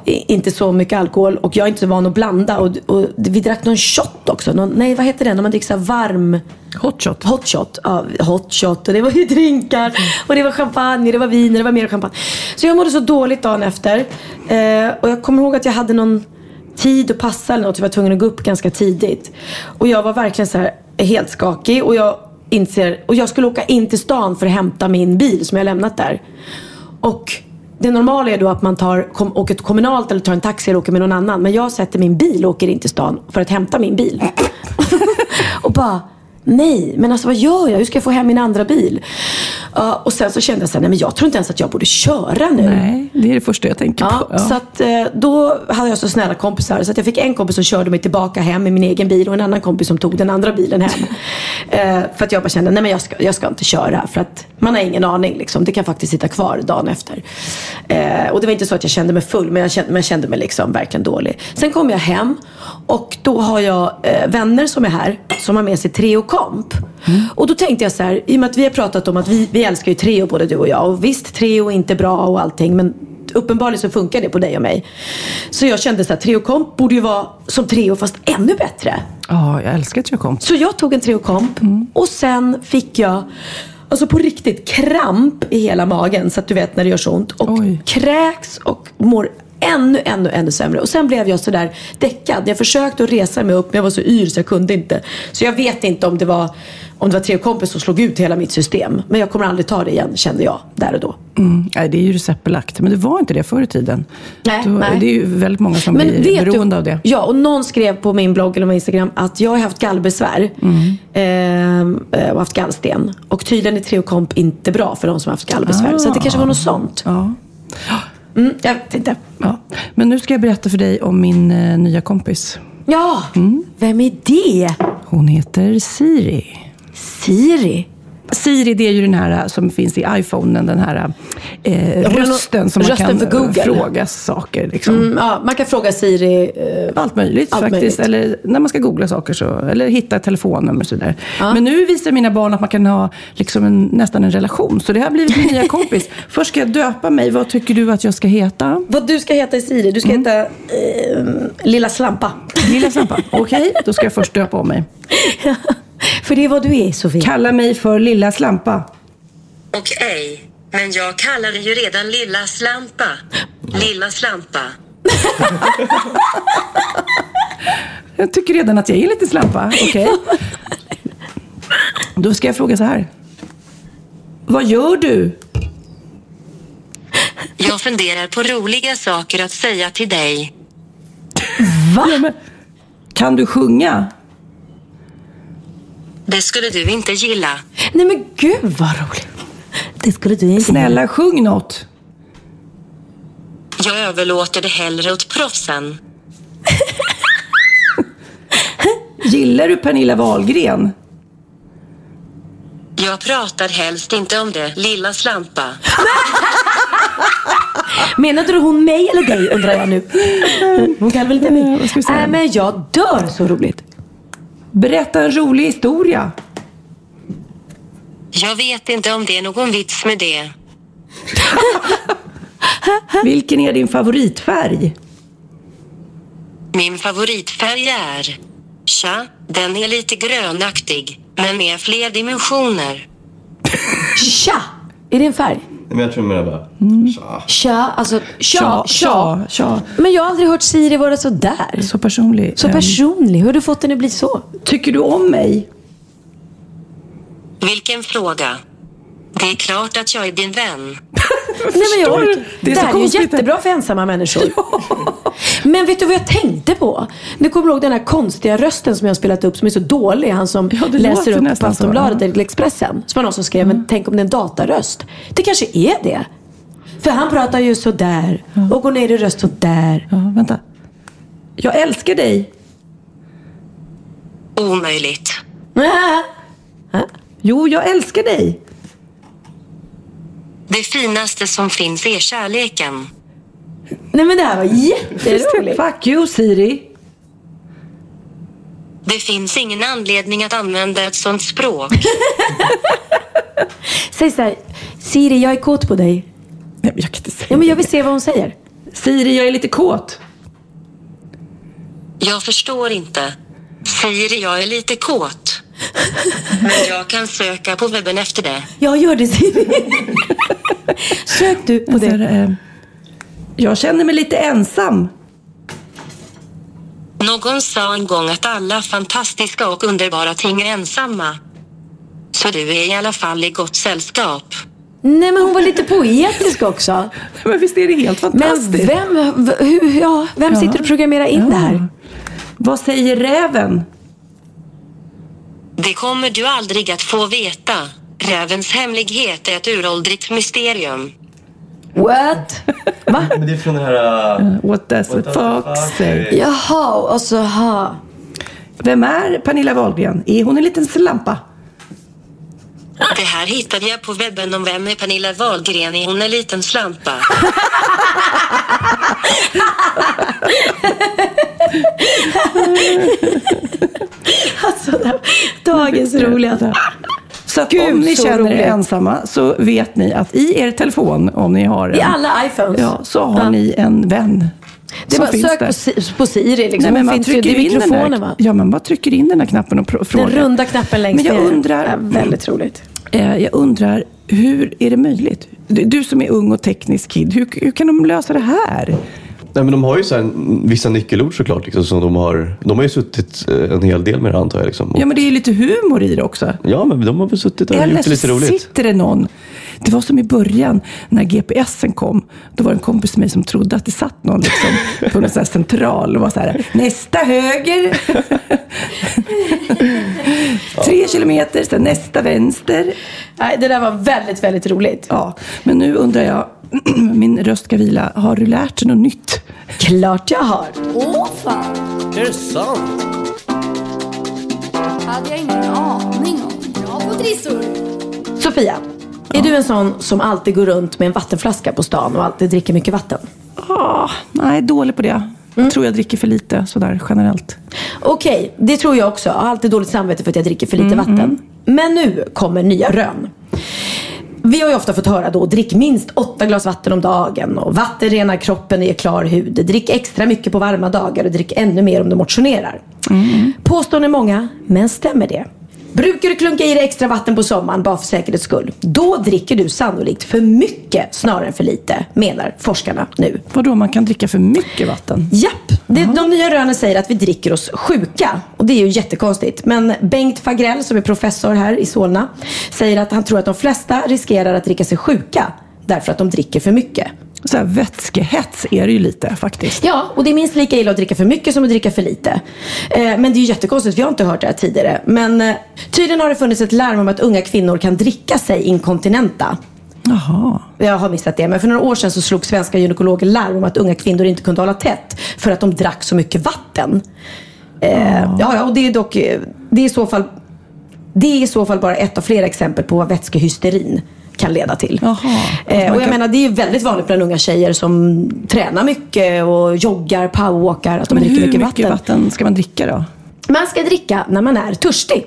[SPEAKER 2] inte så mycket alkohol och jag är inte så van att blanda. Och, och vi drack någon shot också. Någon, nej, vad heter det? När man dricker så varm...
[SPEAKER 1] Hot shot.
[SPEAKER 2] Hot shot. Ja, hot shot. Och det var ju drinkar. Och det var champagne, det var vin, det var mer champagne. Så jag mådde så dåligt dagen efter. Eh, och jag kommer ihåg att jag hade någon tid att passa eller något. Jag var tvungen att gå upp ganska tidigt. Och jag var verkligen så här helt skakig. Och jag inser, och jag skulle åka in till stan för att hämta min bil som jag lämnat där. Och det normala är då att man tar, kom, åker kommunalt eller tar en taxi eller åker med någon annan. Men jag sätter min bil och åker in till stan för att hämta min bil. och bara, nej, men alltså vad gör jag? Hur ska jag få hem min andra bil? Ja, och sen så kände jag så här, nej men jag tror inte ens att jag borde köra nu.
[SPEAKER 1] Nej, det är det första jag tänker på. Ja.
[SPEAKER 2] Så att, eh, då hade jag så snälla kompisar så att jag fick en kompis som körde mig tillbaka hem i min egen bil och en annan kompis som tog den andra bilen hem. eh, för att jag bara kände, nej men jag ska, jag ska inte köra för att man har ingen aning liksom. Det kan faktiskt sitta kvar dagen efter. Eh, och det var inte så att jag kände mig full men jag kände, men jag kände mig liksom verkligen dålig. Sen kom jag hem och då har jag vänner som är här som har med sig Treo Komp. Och då tänkte jag så här, i och med att vi har pratat om att vi, vi älskar ju Treo både du och jag. Och visst, Treo är inte bra och allting men uppenbarligen så funkar det på dig och mig. Så jag kände så här, Treo Komp borde ju vara som Treo fast ännu bättre.
[SPEAKER 1] ja, jag älskar Trekomp.
[SPEAKER 2] Så jag tog en Treo Komp och sen fick jag Alltså på riktigt kramp i hela magen så att du vet när det gör så ont. Och
[SPEAKER 1] Oj.
[SPEAKER 2] kräks och mår ännu, ännu, ännu sämre. Och sen blev jag sådär däckad. Jag försökte att resa mig upp men jag var så yr så jag kunde inte. Så jag vet inte om det var, om det var Treo Kompis som slog ut hela mitt system. Men jag kommer aldrig ta det igen kände jag där och då.
[SPEAKER 1] Mm. Nej, det är ju receptbelagt. Men det var inte det förr i tiden.
[SPEAKER 2] Nej,
[SPEAKER 1] Då,
[SPEAKER 2] nej.
[SPEAKER 1] Det är ju väldigt många som
[SPEAKER 2] Men
[SPEAKER 1] blir beroende
[SPEAKER 2] du,
[SPEAKER 1] av det.
[SPEAKER 2] Ja, och någon skrev på min blogg eller på Instagram att jag har haft gallbesvär ehm, eh, och haft gallsten. Och tydligen är Treokomp inte bra för de som har haft gallbesvär. Så att det kanske var något sånt.
[SPEAKER 1] Ja.
[SPEAKER 2] Mm, jag vet inte.
[SPEAKER 1] Ja. Men nu ska jag berätta för dig om min eh, nya kompis.
[SPEAKER 2] Ja,
[SPEAKER 1] Mm.
[SPEAKER 2] vem är det?
[SPEAKER 1] Hon heter Siri.
[SPEAKER 2] Siri.
[SPEAKER 1] Siri, det är ju den här eh, som finns i iPhonen, den här eh, rösten som man
[SPEAKER 2] rösten
[SPEAKER 1] kan
[SPEAKER 2] för Google.
[SPEAKER 1] fråga saker. Liksom.
[SPEAKER 2] Mm, ja, man kan fråga Siri. Eh,
[SPEAKER 1] Allt möjligt
[SPEAKER 2] Allt
[SPEAKER 1] faktiskt.
[SPEAKER 2] möjligt.
[SPEAKER 1] Eller när man ska googla saker så. Eller hitta ett telefonnummer och sådär. Men nu visar mina barn att man kan ha liksom en, nästan en relation. Så det har blivit min nya kompis. Först ska jag döpa mig. Vad tycker du att jag ska heta?
[SPEAKER 2] vad du ska heta i Siri? Du ska
[SPEAKER 1] Mm.
[SPEAKER 2] heta eh, Lilla Slampa.
[SPEAKER 1] Lilla Slampa. Okej, då ska jag först döpa om mig.
[SPEAKER 2] för det är vad du är Sofie.
[SPEAKER 1] Kalla mig för Lilla Slampa.
[SPEAKER 4] Okej, men jag kallar dig ju redan Lilla Slampa. Lilla Slampa.
[SPEAKER 1] Jag tycker redan att jag är lite slampa. Okej. Då ska jag fråga så här. Vad gör du?
[SPEAKER 4] Jag funderar på roliga saker att säga till dig.
[SPEAKER 1] Va? Ja, men, kan du sjunga?
[SPEAKER 4] Det skulle du inte gilla.
[SPEAKER 2] Nej men gud vad roligt. Det skulle du inte
[SPEAKER 1] Snälla, sjung något.
[SPEAKER 4] Jag överlåter det hellre åt proffsen.
[SPEAKER 1] Gillar du Pernilla Wahlgren?
[SPEAKER 4] Jag pratar helst inte om det, lilla slampa.
[SPEAKER 2] Menade du hon mig eller dig undrar jag nu? Hon kan väl inte mig? Nej men jag dör så roligt.
[SPEAKER 1] Berätta en rolig historia.
[SPEAKER 4] Jag vet inte om det är någon vits med det.
[SPEAKER 1] Vilken är din favoritfärg?
[SPEAKER 4] Min favoritfärg är... Tja, den är lite grönaktig, men med fler dimensioner.
[SPEAKER 2] Tja! Är det en färg?
[SPEAKER 3] Men jag tror mer bara... Tja.
[SPEAKER 2] Tja, alltså tja,
[SPEAKER 1] Tja,
[SPEAKER 2] tja. Men jag har aldrig hört Siri vara så där.
[SPEAKER 1] Så personlig.
[SPEAKER 2] Så
[SPEAKER 1] Ehm,
[SPEAKER 2] personlig. Hur har du fått den att bli så?
[SPEAKER 1] Tycker du om mig?
[SPEAKER 4] Vilken fråga. Det är klart att jag är din vän.
[SPEAKER 2] Nej, men jag, det,
[SPEAKER 1] Det är
[SPEAKER 2] det
[SPEAKER 1] så
[SPEAKER 2] här är ju jättebra för ensamma människor. Men vet du vad jag tänkte på? Nu kommer ihåg den här konstiga rösten som jag har spelat upp som är så dålig. Han som
[SPEAKER 1] Ja,
[SPEAKER 2] läser upp på Aftonbladet
[SPEAKER 1] ja.
[SPEAKER 2] eller Expressen. Så var någon som skrev, men tänk om det är en dataröst. Det kanske är det. För han pratar ju sådär och går ner i röst sådär.
[SPEAKER 1] Ja, vänta. Jag älskar dig.
[SPEAKER 4] Omöjligt.
[SPEAKER 1] Jo, jag älskar dig.
[SPEAKER 4] Det finaste som finns är kärleken.
[SPEAKER 2] Nej men det här var jätteroligt.
[SPEAKER 1] Fuck you, Siri.
[SPEAKER 4] Det finns ingen anledning att använda ett sånt språk.
[SPEAKER 2] Säg såhär, Siri jag är kåt på dig.
[SPEAKER 1] Nej, men jag kan inte säga
[SPEAKER 2] Ja men jag vill se vad hon säger.
[SPEAKER 1] Siri, jag är lite kåt.
[SPEAKER 4] Jag förstår inte. Säger jag är lite kåt. Men jag kan söka på webben efter det.
[SPEAKER 2] Jag gör det Siri. Sök du på
[SPEAKER 1] Så här,
[SPEAKER 2] det.
[SPEAKER 1] eh, jag känner mig lite ensam.
[SPEAKER 4] Någon sa en gång att alla fantastiska och underbara ting är ensamma. Så du är i alla fall i gott sällskap.
[SPEAKER 2] Nej men hon var lite poetisk också.
[SPEAKER 1] Men visst är det helt
[SPEAKER 2] Men
[SPEAKER 1] fantastiskt?
[SPEAKER 2] vem, v- hur, ja, vem
[SPEAKER 1] Ja.
[SPEAKER 2] sitter och programmerar in det här?
[SPEAKER 1] Vad säger räven?
[SPEAKER 4] Det kommer du aldrig att få veta. Rävens hemlighet är ett uråldrigt mysterium.
[SPEAKER 2] What? Va?
[SPEAKER 3] Men det är från den här... äh,
[SPEAKER 1] What does a fox say?
[SPEAKER 2] Jaha, och så ha.
[SPEAKER 1] Vem är Pernilla Wahlgren? Är hon en liten slampa?
[SPEAKER 4] Det här hittade jag på webben om vem är Pernilla Wahlgren är hon en liten slampa.
[SPEAKER 2] Alltså, dagens roligaste.
[SPEAKER 1] Så att
[SPEAKER 2] Gud,
[SPEAKER 1] om ni känner
[SPEAKER 2] roligt.
[SPEAKER 1] er ensamma så vet ni att i er telefon, om ni har en,
[SPEAKER 2] I alla iPhones.
[SPEAKER 1] ja, så har
[SPEAKER 2] Ja.
[SPEAKER 1] ni en vän.
[SPEAKER 2] Det är bara sök
[SPEAKER 1] där.
[SPEAKER 2] på, Si- på Siri liksom.
[SPEAKER 1] Nej, men man
[SPEAKER 2] finns ju,
[SPEAKER 1] trycker
[SPEAKER 2] är
[SPEAKER 1] in den där,
[SPEAKER 2] va?
[SPEAKER 1] Ja, man bara trycker in den där knappen och frågar.
[SPEAKER 2] Den runda knappen längst
[SPEAKER 1] Men jag undrar,
[SPEAKER 2] Ja, väldigt roligt.
[SPEAKER 1] eh, jag undrar, hur är det möjligt? Du, du som är ung och teknisk kid, hur, hur kan de lösa det här?
[SPEAKER 3] Nej, men de har ju så här, vissa nyckelord såklart. Liksom, som de, har, de har ju suttit eh, en hel del med det antar jag. Liksom. Och,
[SPEAKER 1] Ja, men det är ju lite humor i det också.
[SPEAKER 3] ja, men de har väl suttit och
[SPEAKER 1] Eller
[SPEAKER 3] gjort det lite roligt.
[SPEAKER 1] sitter det någon. Det var som i början när GPSen kom. Då var det en kompis till mig som trodde att det satt någon liksom, på någon sån central och var så här, nästa höger. Tre kilometer, sen nästa vänster.
[SPEAKER 2] Nej, det där var väldigt, väldigt roligt.
[SPEAKER 1] Ja, men nu undrar jag, min röst ska vila, har du lärt dig något nytt?
[SPEAKER 2] Klart jag har.
[SPEAKER 5] Åh fan,
[SPEAKER 3] Är det sant?
[SPEAKER 5] hade jag ingen aning om. Bra på trissor.
[SPEAKER 2] Sofia, är du en sån som alltid går runt med en vattenflaska på stan och alltid dricker mycket vatten?
[SPEAKER 1] Ah, nej, dålig på det. Jag tror jag dricker för lite sådär generellt.
[SPEAKER 2] Okej, det tror jag också. Jag har alltid dåligt samvete för att jag dricker för lite vatten. Men nu kommer nya rön. Vi har ju ofta fått höra då, drick minst åtta glas vatten om dagen och vatten renar kroppen och ger klar hud. Drick extra mycket på varma dagar och drick ännu mer om du motionerar. Påståenden är många, men stämmer det? Brukar du klunka i dig extra vatten på sommaren bara för säkerhets skull? Då dricker du sannolikt för mycket snarare än för lite, menar forskarna nu.
[SPEAKER 1] Vadå, man kan dricka för mycket vatten?
[SPEAKER 2] Japp, det, de nya rönen säger att vi dricker oss sjuka. Och det är ju jättekonstigt. Men Bengt Fagrell som är professor här i Solna säger att han tror att de flesta riskerar att dricka sig sjuka därför att de dricker för mycket.
[SPEAKER 1] Så här, vätskehets är det ju lite faktiskt.
[SPEAKER 2] Ja, och det är minst lika illa att dricka för mycket som att dricka för lite. Eh, men det är ju jättekonstigt, vi har inte hört det här tidigare. Men eh, tydligen har det funnits ett larm om att unga kvinnor kan dricka sig inkontinenta.
[SPEAKER 1] Jaha.
[SPEAKER 2] Jag har missat det, men för några år sedan så slog svenska gynekologer larm om att unga kvinnor inte kunde hålla tätt för att de drack så mycket vatten. Eh, ja, ja, och det är dock, det är i så fall, det är i så fall bara ett av flera exempel på vad vätskehysterin kan leda till.
[SPEAKER 1] Jaha.
[SPEAKER 2] Eh, och jag
[SPEAKER 1] kan-
[SPEAKER 2] menar, det är väldigt vanligt bland unga tjejer som tränar mycket och joggar, powerwalkar, att de
[SPEAKER 1] Men
[SPEAKER 2] dricker
[SPEAKER 1] hur
[SPEAKER 2] mycket,
[SPEAKER 1] mycket
[SPEAKER 2] vatten.
[SPEAKER 1] vatten ska man dricka då?
[SPEAKER 2] Man ska dricka när man är törstig,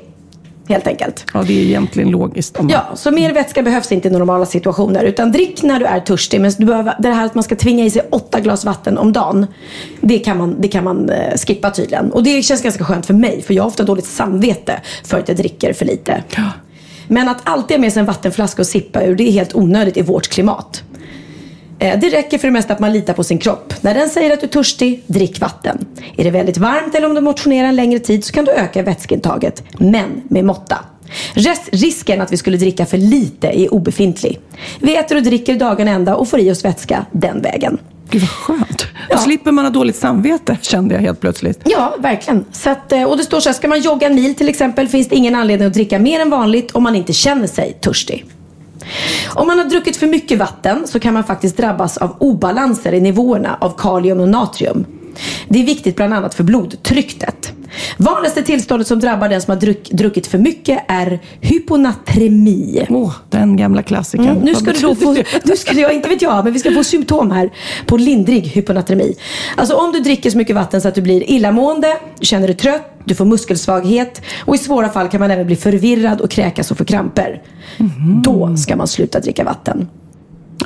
[SPEAKER 2] helt enkelt.
[SPEAKER 1] Ja, det är egentligen logiskt. Man...
[SPEAKER 2] Ja, så mer vätska behövs inte i normala situationer. Utan drick när du är törstig. Men du behöver, det här att man ska tvinga i sig åtta glas vatten om dagen. Det kan man, det kan man eh, skippa tydligen. Och det känns ganska skönt för mig. För jag har ofta dåligt samvete för att jag dricker för lite. Men att alltid ha med sig en vattenflaska och sippa ur. Det är helt onödigt i vårt klimat. Eh, det räcker för det mesta att man litar på sin kropp. När den säger att du är törstig, drick vatten. Är det väldigt varmt eller om du motionerar en längre tid så kan du öka vätskeintaget. Men med måtta. Risken att vi skulle dricka för lite är obefintlig. Vi äter och dricker dagen ända och får i oss vätska den vägen.
[SPEAKER 1] Gud vad skönt.
[SPEAKER 2] Ja.
[SPEAKER 1] Då slipper man ha dåligt samvete kände jag helt plötsligt.
[SPEAKER 2] Ja, verkligen. Så att, eh, och det står så här, ska man jogga en mil till exempel finns det ingen anledning att dricka mer än vanligt om man inte känner sig törstig. Om man har druckit för mycket vatten så kan man faktiskt drabbas av obalanser i nivåerna av kalium och natrium. Det är viktigt bland annat för blodtrycket. Vanligaste tillståndet som drabbar den som har druck, druckit för mycket är hyponatremi.
[SPEAKER 1] Åh, den gamla klassikern.
[SPEAKER 2] Mm, nu ska du då få, nu ska jag, inte vet jag, men vi ska få symptom här på lindrig hyponatremi. Alltså om du dricker så mycket vatten så att du blir illamående, känner dig trött, du får muskelsvaghet och i svåra fall kan man även bli förvirrad och kräkas och få kramper.
[SPEAKER 1] Mhm.
[SPEAKER 2] Då ska man sluta dricka vatten.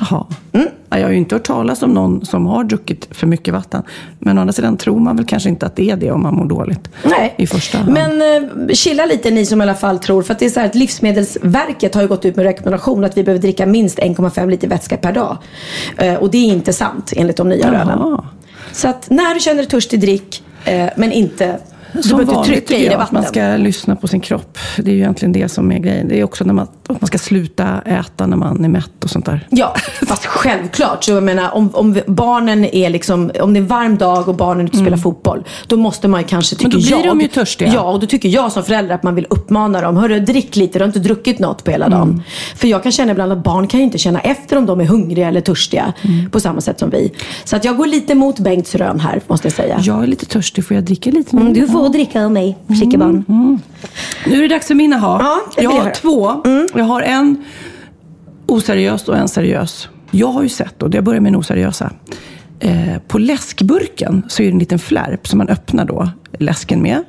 [SPEAKER 1] Jaha.
[SPEAKER 2] Mm.
[SPEAKER 1] Ja, Jag har ju inte hört talas om någon som har druckit för mycket vatten. Men å andra sidan tror man väl kanske inte att det är det om man mår dåligt.
[SPEAKER 2] Nej,
[SPEAKER 1] I första hand.
[SPEAKER 2] men eh, chilla lite ni som i alla fall tror. För att det är så här att Livsmedelsverket har ju gått ut med rekommendation att vi behöver dricka minst 1,5 liter vätska per dag. Eh, och det är inte sant enligt de nya
[SPEAKER 1] Jaha.
[SPEAKER 2] rönen. Så att när du känner dig törstig, drick. Eh, men inte,
[SPEAKER 1] Som vanligt
[SPEAKER 2] trycka i dig
[SPEAKER 1] jag att
[SPEAKER 2] vatten.
[SPEAKER 1] man ska lyssna på sin kropp. Det är ju egentligen det som är grejen. Det är också när man, att man ska sluta äta när man är mätt och sånt där.
[SPEAKER 2] Ja, fast självklart. Så jag menar, om, om barnen är liksom, om det är en varm dag och barnen inte spelar fotboll, då måste man ju kanske, tycker
[SPEAKER 1] Mm. Men då blir
[SPEAKER 2] jag,
[SPEAKER 1] de ju törstiga.
[SPEAKER 2] Ja, och då tycker jag som förälder att man vill uppmana dem. Hörru, drick lite, du har inte druckit något på hela dagen.
[SPEAKER 1] Mm.
[SPEAKER 2] För jag kan känna ibland att barn kan ju inte känna efter om de är hungriga eller törstiga
[SPEAKER 1] Mm.
[SPEAKER 2] på samma sätt som vi. Så att jag går lite mot Bengts rön här, måste jag säga.
[SPEAKER 1] Jag är lite törstig, får jag dricka lite?
[SPEAKER 2] Mm, du får dricka av mig, försiktiga barn.
[SPEAKER 1] Nu är det dags för mina ha.
[SPEAKER 2] Ja, det
[SPEAKER 1] jag har
[SPEAKER 2] höra.
[SPEAKER 1] två. Jag har en oseriös och en seriös. Jag har ju sett, och jag börjar med den oseriösa. Eh, på läskburken så är det en liten flärp som man öppnar då läsken med.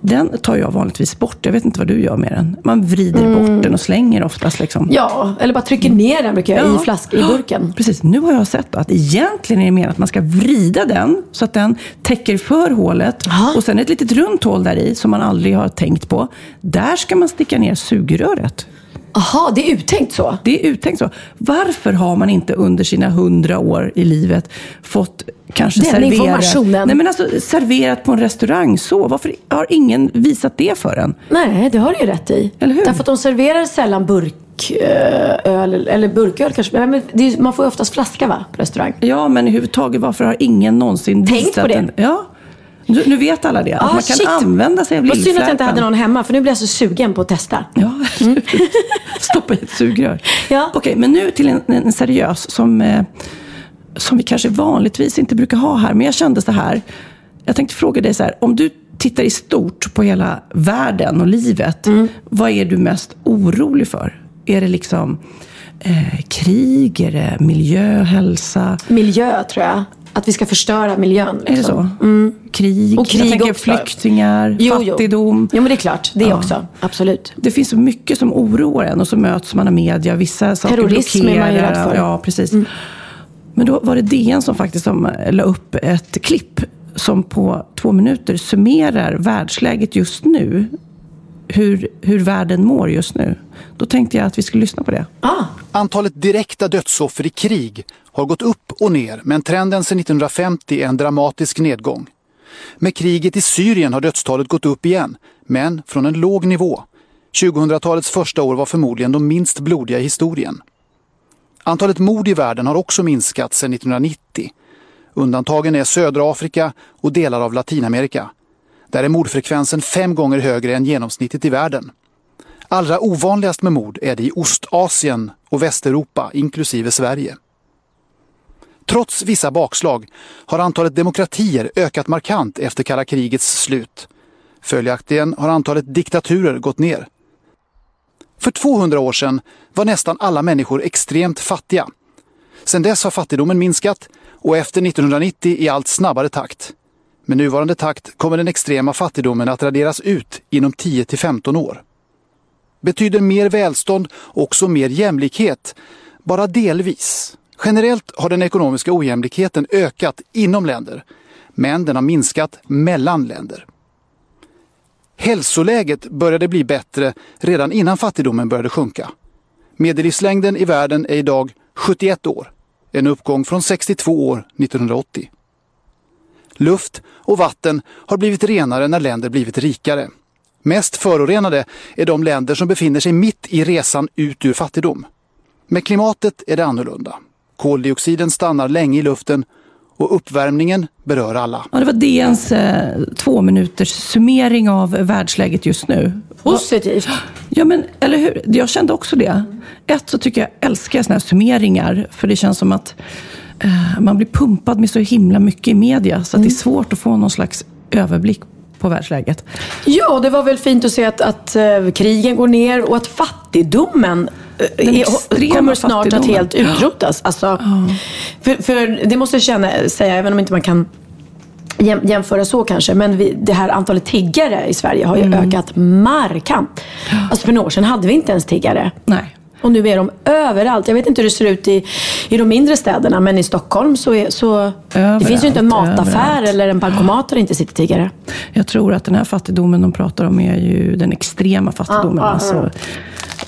[SPEAKER 1] Den tar jag vanligtvis bort. Jag vet inte vad du gör med den. Man vrider bort den och slänger oftast. Liksom.
[SPEAKER 2] Ja, eller bara trycker ner den brukar jag i, flask, i burken.
[SPEAKER 1] Precis. Nu har jag sett att egentligen är det mer att man ska vrida den så att den täcker för hålet. Och sen ett litet runt hål där i som man aldrig har tänkt på. Där ska man sticka ner sugröret.
[SPEAKER 2] Jaha, det är uttänkt så?
[SPEAKER 1] Det är uttänkt så. Varför har man inte under sina hundra år i livet fått kanske
[SPEAKER 2] Den
[SPEAKER 1] servera...
[SPEAKER 2] informationen.
[SPEAKER 1] Nej, men alltså, serverat på en restaurang så. Varför har ingen visat det för en?
[SPEAKER 2] Nej, det har du ju rätt i.
[SPEAKER 1] Eller hur?
[SPEAKER 2] Därför att de serverar sällan burköl, eller burköl kanske. Men är, man får ju oftast flaska va, på restaurang.
[SPEAKER 1] Ja, men överhuvudtaget, varför har ingen någonsin
[SPEAKER 2] Tänkt
[SPEAKER 1] visat
[SPEAKER 2] på det.
[SPEAKER 1] En, ja. Nu, nu vet alla det. att
[SPEAKER 2] Ah,
[SPEAKER 1] man kan
[SPEAKER 2] shit.
[SPEAKER 1] använda sig av
[SPEAKER 2] Vad synd att jag inte hade någon hemma, för nu blir jag så sugen på att testa.
[SPEAKER 1] Ja, stoppa i ett sugrör.
[SPEAKER 2] Ja.
[SPEAKER 1] Okej, men nu till en, en seriös som, eh, som vi kanske vanligtvis inte brukar ha här. Men jag kände så här. Jag tänkte fråga dig så här. Om du tittar i stort på hela världen och livet.
[SPEAKER 2] Mm.
[SPEAKER 1] Vad är du mest orolig för? Är det liksom eh, krig? Är det miljö, hälsa?
[SPEAKER 2] Miljö tror jag. Att vi ska förstöra miljön.
[SPEAKER 1] Är det
[SPEAKER 2] liksom.
[SPEAKER 1] så? Krig?
[SPEAKER 2] Och krig
[SPEAKER 1] jag tänker
[SPEAKER 2] också.
[SPEAKER 1] flyktingar,
[SPEAKER 2] Jo, jo.
[SPEAKER 1] fattigdom.
[SPEAKER 2] Jo, men det är klart. Det
[SPEAKER 1] Ja.
[SPEAKER 2] också. Absolut.
[SPEAKER 1] Det finns så mycket som oroar en och så möts man av media. Vissa saker
[SPEAKER 2] Terrorism är man ju
[SPEAKER 1] blockerar.
[SPEAKER 2] rädd för. Mm.
[SPEAKER 1] Ja, precis. Men då var det DN som faktiskt som la upp ett klipp som på två minuter summerar världsläget just nu. Hur, hur världen mår just nu. Då tänkte jag att vi skulle lyssna på det.
[SPEAKER 2] Ah,
[SPEAKER 6] Antalet direkta dödsoffer i krig har gått upp och ner men trenden sedan 1950 är en dramatisk nedgång. Med kriget i Syrien har dödstalet gått upp igen, men från en låg nivå. 2000-talets första år var förmodligen de minst blodiga i historien. Antalet mord i världen har också minskat sedan 1990. Undantagen är södra Afrika och delar av Latinamerika. Där är mordfrekvensen fem gånger högre än genomsnittet i världen. Allra ovanligast med mord är det i Ostasien och Västeuropa, inklusive Sverige. Trots vissa bakslag har antalet demokratier ökat markant efter kalla krigets slut. Följaktligen har antalet diktaturer gått ner. För 200 år sedan var nästan alla människor extremt fattiga. Sedan dess har fattigdomen minskat och efter 1990 i allt snabbare takt. Med nuvarande takt kommer den extrema fattigdomen att raderas ut inom 10-15 år. Betyder mer välstånd också mer jämlikhet? Bara delvis. Generellt har den ekonomiska ojämlikheten ökat inom länder, men den har minskat mellan länder. Hälsoläget började bli bättre redan innan fattigdomen började sjunka. Medellivslängden i världen är idag 71 år, en uppgång från 62 år 1980. Luft och vatten har blivit renare när länder blivit rikare. Mest förorenade är de länder som befinner sig mitt i resan ut ur fattigdom. Med klimatet är det annorlunda. Koldioxiden stannar länge i luften och uppvärmningen berör alla.
[SPEAKER 1] Ja, det var DNs eh, två minuters summering av världsläget just nu.
[SPEAKER 2] positivt.
[SPEAKER 1] Ja, men eller hur? Jag kände också det. Ett, så tycker jag älskar såna här summeringar. För det känns som att man blir pumpad med så himla mycket i media. Så att det är svårt att få någon slags överblick på världsläget.
[SPEAKER 2] Ja, det var väl fint att se att, att eh, krigen går ner och att fattigdomen eh, är, kommer snart att helt utrotas. Alltså, för, för det måste jag känna, säga, även om inte man kan jäm, jämföra så kanske, men vi, det här antalet tiggare i Sverige har ju
[SPEAKER 1] Mm.
[SPEAKER 2] ökat markant. Alltså för några år sedan hade vi inte ens tiggare.
[SPEAKER 1] Nej.
[SPEAKER 2] Och nu är de överallt. Jag vet inte hur det ser ut i, i de mindre städerna, men i Stockholm så, är, så det finns ju inte en mataffär
[SPEAKER 1] överallt.
[SPEAKER 2] eller en bankomat där det inte sitter tiggare.
[SPEAKER 1] Jag tror att den här fattigdomen de pratar om är ju den extrema fattigdomen.
[SPEAKER 2] Ah, ah, ah.
[SPEAKER 1] alltså,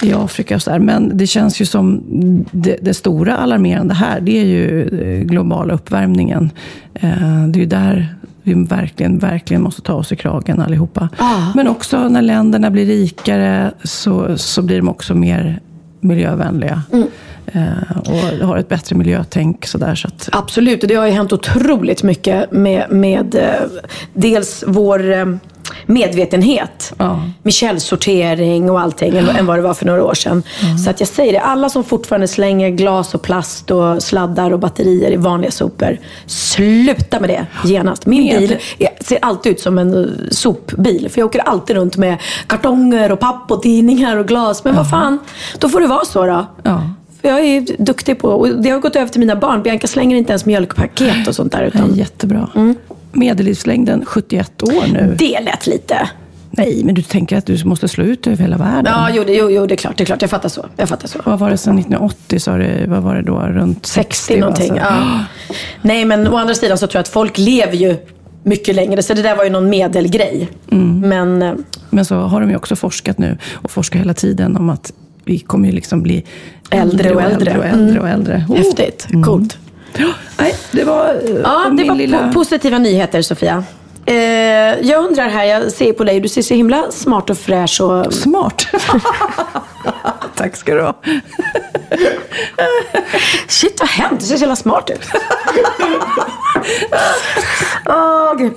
[SPEAKER 1] I Afrika och så där. Men det känns ju som det, det stora alarmerande här, det är ju eh, globala uppvärmningen. Eh, Det är ju där vi verkligen, verkligen måste ta oss i kragen allihopa. Men också när länderna blir rikare så, så blir de också mer miljövänliga. Mm och har ett bättre miljötänk. Sådär, så att,
[SPEAKER 2] Absolut, och det har ju hänt otroligt mycket med, med eh, dels vår eh, medvetenhet med källsortering och allting än, än vad det var för några år sedan. Så att jag säger det, alla som fortfarande slänger glas och plast och sladdar och batterier i vanliga sopor. Sluta med det genast. Min
[SPEAKER 1] Med-
[SPEAKER 2] bil ser alltid ut som en eh, sopbil. För jag åker alltid runt med kartonger och papp och tidningar och glas. Men vad fan, då får det vara så då. Jag är duktig på, och det har gått över till mina barn. Bianca slänger inte ens mjölkpaket och sånt där. Utan...
[SPEAKER 1] Jättebra. Medellivslängden 71 år nu.
[SPEAKER 2] Det lät lite.
[SPEAKER 1] Nej, men du tänker att du måste slå ut över hela världen.
[SPEAKER 2] Ja, jo, jo, jo, det är klart. Det är klart. Jag fattar så. Jag fattar så.
[SPEAKER 1] Vad var det sedan 1980? Sa du, vad var det då? Runt 60?
[SPEAKER 2] 60 någonting.
[SPEAKER 1] va?
[SPEAKER 2] Ja. Nej, men å andra sidan så tror jag att folk lever ju mycket längre. Så det där var ju någon medelgrej. Men... eh,
[SPEAKER 1] Men så har de ju också forskat nu och forskar hela tiden om att vi kommer ju liksom bli
[SPEAKER 2] Äldre och äldre.
[SPEAKER 1] och äldre, och
[SPEAKER 2] Mm.
[SPEAKER 1] äldre. Oh.
[SPEAKER 2] Häftigt. Coolt.
[SPEAKER 1] Ja, nej, det var eh,
[SPEAKER 2] Ja, det var
[SPEAKER 1] lilla...
[SPEAKER 2] po- positiva nyheter, Sofia. Eh, jag undrar här, jag ser på dig, du ser så himla smart och fräsch och...
[SPEAKER 1] Smart? Tack ska du ha.
[SPEAKER 2] Shit, vad hänt? Du ser så jävla smart ut. Åh, Gud.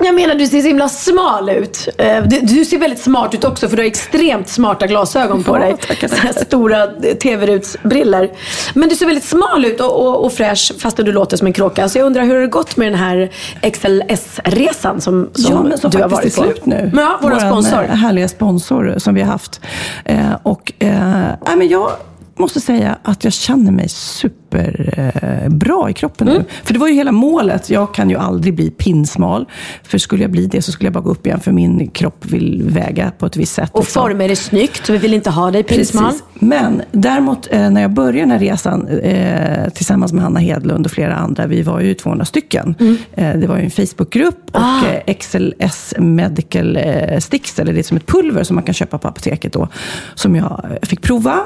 [SPEAKER 2] Jag menar, du ser så himla smal ut. Eh, Du, du ser väldigt smart ut också, för du har extremt smarta glasögon på
[SPEAKER 1] Ja,
[SPEAKER 2] dig.
[SPEAKER 1] tackar,
[SPEAKER 2] Så stora eh, tv-rutsbriller. Men du ser väldigt smal ut och, och, och fräsch, fast du låter som en kråka. Så jag undrar, hur har det gått med den här XLS-resan som, som,
[SPEAKER 1] ja, men som
[SPEAKER 2] du har varit på?
[SPEAKER 1] slut nu.
[SPEAKER 2] Men Ja, vår
[SPEAKER 1] Våran,
[SPEAKER 2] sponsor.
[SPEAKER 1] eh, härliga sponsor som vi har haft. Eh, och, eh, men jag måste säga att jag känner mig superbra bra i kroppen
[SPEAKER 2] Mm.
[SPEAKER 1] nu. För det var ju hela målet. Jag kan ju aldrig bli pinsmal. För skulle jag bli det så skulle jag bara gå upp igen. För min kropp vill väga på ett visst sätt.
[SPEAKER 2] Och
[SPEAKER 1] liksom.
[SPEAKER 2] former är snyggt, så vi vill inte ha dig pinsmal.
[SPEAKER 1] Precis. Men däremot eh, när jag började den här resan eh, tillsammans med Hanna Hedlund och flera andra, vi var ju 200 stycken. Eh, det var ju en Facebookgrupp och
[SPEAKER 2] Ah.
[SPEAKER 1] XLS Medical Sticks, eller det är som ett pulver som man kan köpa på apoteket då, som jag fick prova.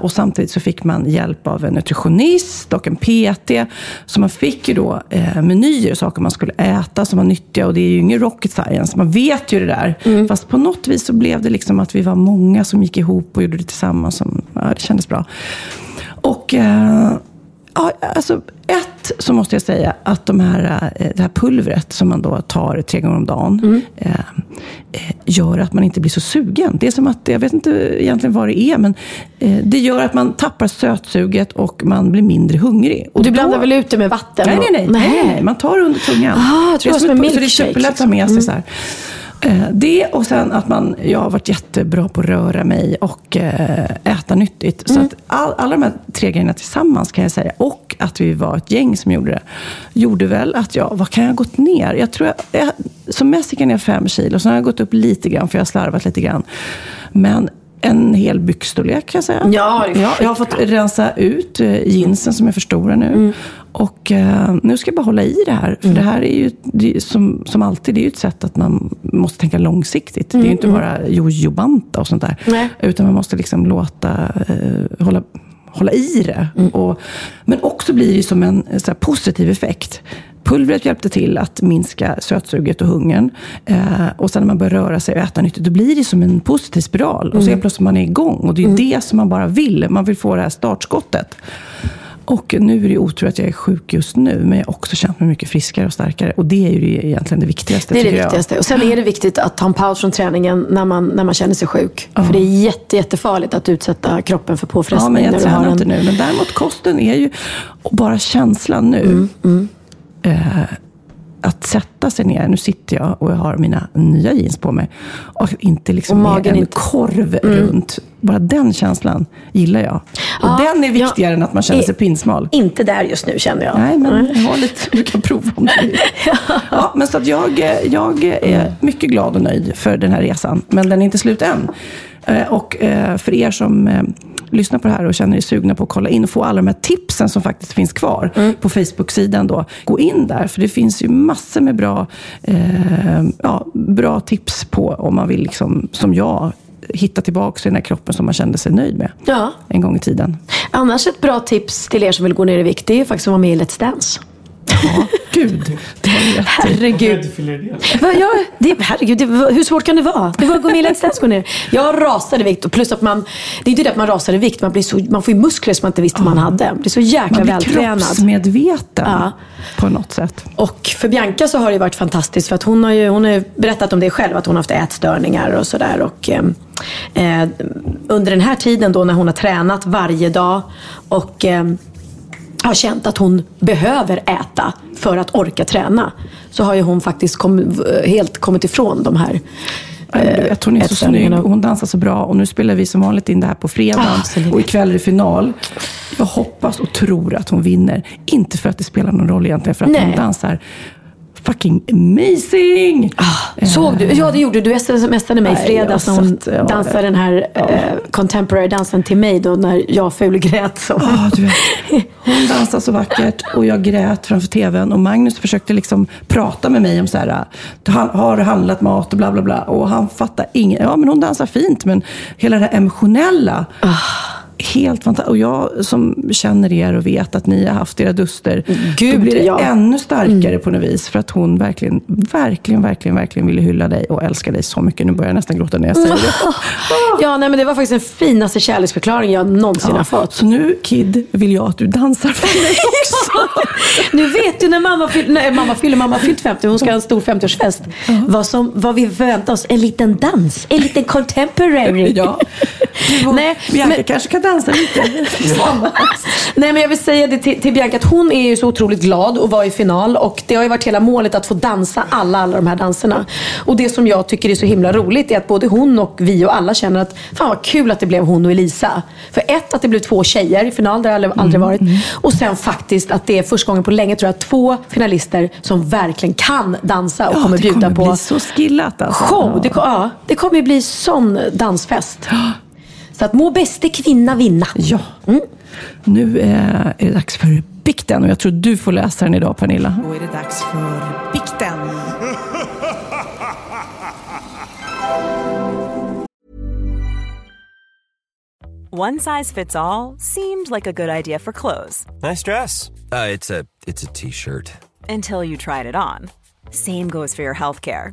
[SPEAKER 1] Och samtidigt så fick man hjälp av en nutritionist och en PT. Så man fick ju då eh, menyer, saker man skulle äta som var nyttiga och det är ju ingen rocket science. Man vet ju det där. Fast på något vis så blev det liksom att vi var många som gick ihop och gjorde det tillsammans. Som, ja, det kändes bra. Och eh, ja, alltså ett så måste jag säga att de här, eh, det här pulvret som man då tar tre gånger om dagen eh, eh, gör att man inte blir så sugen. Det är som att, jag vet inte egentligen vad det är, men eh, det gör att man tappar sötsuget och man blir mindre hungrig. Och
[SPEAKER 2] Du blandar väl ut det med vatten?
[SPEAKER 1] Nej, nej, nej. nej. nej, Man tar det under tungan.
[SPEAKER 2] Ah, jag tror
[SPEAKER 1] det är
[SPEAKER 2] var som en
[SPEAKER 1] ett- så det är
[SPEAKER 2] milkshake,
[SPEAKER 1] superlätt att ha med sig. Så här. Eh, Det och sen att man, jag har varit jättebra på att röra mig och eh, äta nyttigt. Så att all, alla de här tre grejerna tillsammans kan jag säga, och att vi var ett gäng som gjorde det, gjorde väl att jag, vad kan jag ha gått ner? Jag tror jag, jag, som mest gick jag ner fem kilo, sen har jag gått upp lite grann för jag har slarvat lite grann. Men en hel byxstorlek kan jag säga.
[SPEAKER 2] Ja,
[SPEAKER 1] ja, jag har fått rensa ut eh, jeansen som är för stora nu.
[SPEAKER 2] Mm.
[SPEAKER 1] Och eh, nu ska jag bara hålla i det här. För det här är ju, det är, som, som alltid, det är ju ett sätt att man måste tänka långsiktigt. Det är ju inte bara jojo-banta och sånt där.
[SPEAKER 2] Mm, Nej.
[SPEAKER 1] Utan man måste liksom låta, eh, hålla, hålla i det.
[SPEAKER 2] Mm.
[SPEAKER 1] Och, men också blir det ju som en eh, här, positiv effekt. Pulvret hjälpte till att minska sötsuget och hungern. Eh, och sen när man börjar röra sig och äta nyttigt, då blir det som en positiv spiral. Och så helt plötsligt man är igång. Och det är ju det som man bara vill. Man vill få det här startskottet. Och nu är det otur att jag är sjuk just nu, men jag har också känt mig mycket friskare och starkare. Och det är ju det egentligen det viktigaste,
[SPEAKER 2] Det är det viktigaste. Och sen är det viktigt att ta en paus från träningen när man, när man känner sig sjuk. För det är jätte, jättefarligt att utsätta kroppen för
[SPEAKER 1] jag.
[SPEAKER 2] påfrestning.
[SPEAKER 1] Ja, men jag tränar
[SPEAKER 2] en...
[SPEAKER 1] inte nu. Men däremot kosten är ju, och bara känslan nu.
[SPEAKER 2] Mm,
[SPEAKER 1] Eh, att sätta sig ner, nu sitter jag och jag har mina nya jeans på mig. Och inte liksom
[SPEAKER 2] Och magen
[SPEAKER 1] en
[SPEAKER 2] inte-
[SPEAKER 1] korv runt. Bara den känslan gillar jag. Och
[SPEAKER 2] Ja,
[SPEAKER 1] den är viktigare
[SPEAKER 2] ja.
[SPEAKER 1] än att man känner sig pinsmal.
[SPEAKER 2] Inte där just nu känner jag.
[SPEAKER 1] Nej, men jag har lite, du kan prova om du vill. ja, men så att jag, jag är mycket glad och nöjd för den här resan. Men den är inte slut än. Eh, Och eh, för er som eh, lyssnar på det här och känner er sugna på att kolla in och få alla de här tipsen som faktiskt finns kvar på Facebook-sidan då. Gå in där, för det finns ju massor med bra, eh, ja, bra tips på om man vill, liksom, som jag, hitta tillbaka till den här kroppen som man kände sig nöjd med
[SPEAKER 2] Ja.
[SPEAKER 1] en gång i tiden.
[SPEAKER 2] Annars ett bra tips till er som vill gå ner i vikt, det är ju faktiskt att vara med i Let's Dance.
[SPEAKER 1] Gud, det rätt i.
[SPEAKER 2] Herregud. Va, ja, det, herregud, det, hur svårt kan det vara? Det var att gå med i Let's Dance gå ner. Jag rasade vikt och plus att man, det är inte det att man rasar i vikt, man, blir så, man får ju muskler som man inte visste man hade. Man blir så jäkla
[SPEAKER 1] Man blir
[SPEAKER 2] vältränad.
[SPEAKER 1] kroppsmedveten
[SPEAKER 2] Ja.
[SPEAKER 1] på något sätt.
[SPEAKER 2] Och för Bianca så har det varit fantastiskt för att hon har ju hon har ju berättat om det själv, att hon har haft ätstörningar och sådär. Och, ehm, eh, under den här tiden då när hon har tränat varje dag och ehm, har känt att hon behöver äta för att orka träna. Så har ju hon faktiskt kom, helt kommit ifrån de här
[SPEAKER 1] du vet, hon är så snygg
[SPEAKER 2] ätstörningarna.
[SPEAKER 1] och hon dansar så bra. Och nu spelar vi som vanligt in det här på fredag.
[SPEAKER 2] Ah,
[SPEAKER 1] och ikväll är det final. Jag hoppas och tror att hon vinner. Inte för att det spelar någon roll egentligen, för att
[SPEAKER 2] Nej.
[SPEAKER 1] hon dansar fucking amazing!
[SPEAKER 2] Ah, Såg du? Ja, det gjorde du. Du smsade mig i fredags när hon
[SPEAKER 1] satt- ja,
[SPEAKER 2] dansade den här eh, contemporary dansen till mig då när jag fulgrät. Så.
[SPEAKER 1] Du vet, hon dansar så vackert och jag grät framför tvn. Och Magnus försökte liksom prata med mig om så här, "Han- har du handlat mat och bla bla bla. Och han fattar inget. Ja, men hon dansar fint, men hela det här emotionella. Helt fantastiskt. Och jag som känner er och vet att ni har haft era duster.
[SPEAKER 2] Gud,
[SPEAKER 1] då blir det
[SPEAKER 2] ja.
[SPEAKER 1] ännu starkare på något vis. För att hon verkligen, verkligen, verkligen, verkligen ville hylla dig och älska dig så mycket. Nu börjar jag nästan gråta när jag säger det.
[SPEAKER 2] Ja, nej, men det var faktiskt den finaste kärleksförklaring jag någonsin har fått.
[SPEAKER 1] Så nu, Kid, vill jag att du dansar för mig också.
[SPEAKER 2] Nu vet du när mamma, fyll, nej, mamma fyller, mamma fyllt 50, hon ska ha en stor 50-årsfest. Vad, som, vad vi förväntar oss, en liten dans, en liten contemporary.
[SPEAKER 1] Ja.
[SPEAKER 2] Nej,
[SPEAKER 1] Bianca
[SPEAKER 2] men-
[SPEAKER 1] kanske kan dansa lite.
[SPEAKER 2] Nej men jag vill säga det till, till Bianca att hon är ju så otroligt glad att vara i final och det har ju varit hela målet att få dansa alla, alla de här danserna. Och det som jag tycker är så himla roligt är att både hon och vi och alla känner att fan vad kul att det blev hon och Elisa. För ett, att det blev två tjejer i final, det har aldrig, aldrig varit. Och sen faktiskt att det är första gången på länge tror jag, två finalister som verkligen kan dansa och kommer
[SPEAKER 1] det
[SPEAKER 2] bjuda
[SPEAKER 1] kommer
[SPEAKER 2] på
[SPEAKER 1] bli så skillat alltså.
[SPEAKER 2] show. Det, ja, det kommer bli sån dansfest. Så att må bäste kvinna vinna.
[SPEAKER 1] Ja. Nu eh, är det dags för bikten och jag tror du får läsa den idag Pernilla.
[SPEAKER 7] Då är det dags för bikten.
[SPEAKER 8] One size fits all seemed like a good idea for clothes
[SPEAKER 9] Nice dress. Uh, it's a it's a t-shirt.
[SPEAKER 8] until you tried it on. Same goes for your healthcare.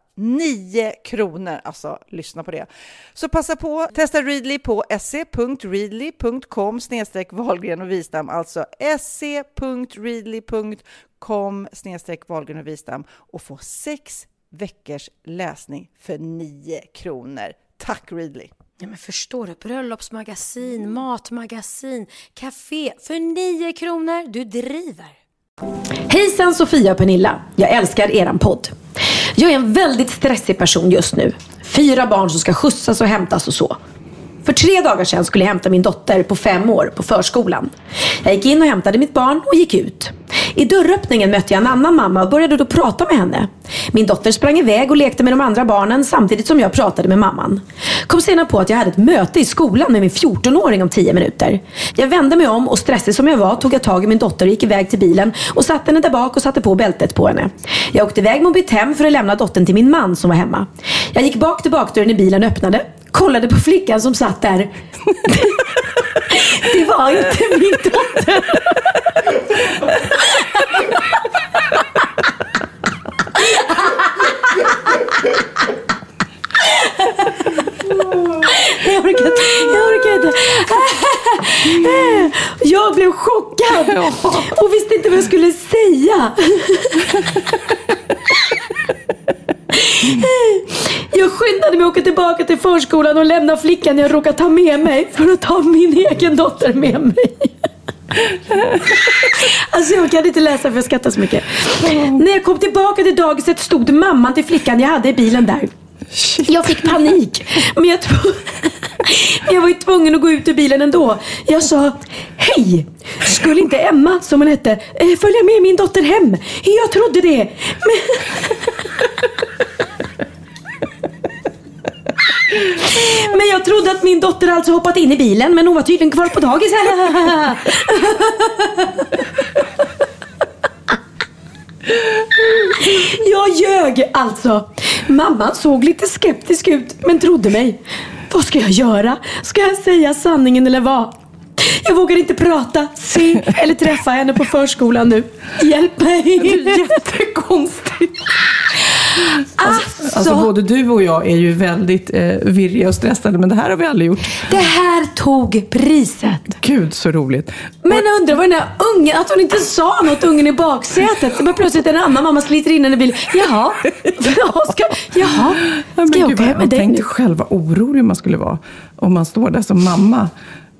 [SPEAKER 7] 9 kronor. Alltså, lyssna på det. Så passa på. Testa Readly på se.readly.com snedstreck Wahlgren och Wistam. Alltså se.readly.com snedstreck Wahlgren och Wistam och få sex veckors läsning för 9 kronor. Tack Readly!
[SPEAKER 10] Ja, men förstår du? Bröllopsmagasin, matmagasin, café för 9 kronor. Du driver.
[SPEAKER 2] Hejsan Sofia och Pernilla. Jag älskar eran podd. Jag är en väldigt stressig person just nu. Fyra barn som ska skjutsas och hämtas och så. För tre dagar sedan skulle jag hämta min dotter på fem år på förskolan. Jag gick in och hämtade mitt barn och gick ut. I dörröppningen mötte jag en annan mamma och började då prata med henne. Min dotter sprang iväg och lekte med de andra barnen samtidigt som jag pratade med mamman. Kom sedan på att jag hade ett möte i skolan med min 14-åring om 10 minuter. Jag vände mig om och stressig som jag var tog jag tag i min dotter och gick iväg till bilen och satte henne där bak och satte på bältet på henne. Jag åkte iväg med mitt hem för att lämna dottern till min man som var hemma. Jag gick bak till bakdörren i bilen och öppnade kollade på flickan som satt där. Det var inte min dotter. Jag orkar inte. Jag orkar inte. Jag blev chockad och visste inte vad jag skulle säga. Jag skyndade mig att åka tillbaka till förskolan och lämna flickan jag råkat ta med mig för att ta min egen dotter med mig. Alltså jag kan inte läsa för jag skrattar så mycket. När jag kom tillbaka till dagiset stod mamman till flickan jag hade i bilen där. Jag fick panik. Men jag, men jag var ju tvungen att gå ut ur bilen ändå. Jag sa, hej! Skulle inte Emma, som hon hette, eh, följa med min dotter hem? Jag trodde det. Men... Men jag trodde att min dotter alltså hoppat in i bilen men hon var tydligen kvar på dagis. Jag ljög alltså. Mamma såg lite skeptisk ut men trodde mig. Vad ska jag göra? Ska jag säga sanningen eller vad? Jag vågar inte prata, se eller träffa henne på förskolan nu. Hjälp mig!
[SPEAKER 1] Det är jättekonstigt. Alltså, alltså både du och jag är ju väldigt eh, virriga och stressade men det här har vi aldrig gjort.
[SPEAKER 2] Det här tog priset.
[SPEAKER 1] Gud så roligt.
[SPEAKER 2] Men jag undrar vad den där ungen, att hon inte sa något ungen i baksätet. Bara plötsligt en annan mamma sliter in henne i bilen. Jaha, ska, jaha,
[SPEAKER 1] Ja,
[SPEAKER 2] ska jag åka hem med dig
[SPEAKER 1] tänkte
[SPEAKER 2] nu?
[SPEAKER 1] själv vad orolig man skulle vara om man står där som mamma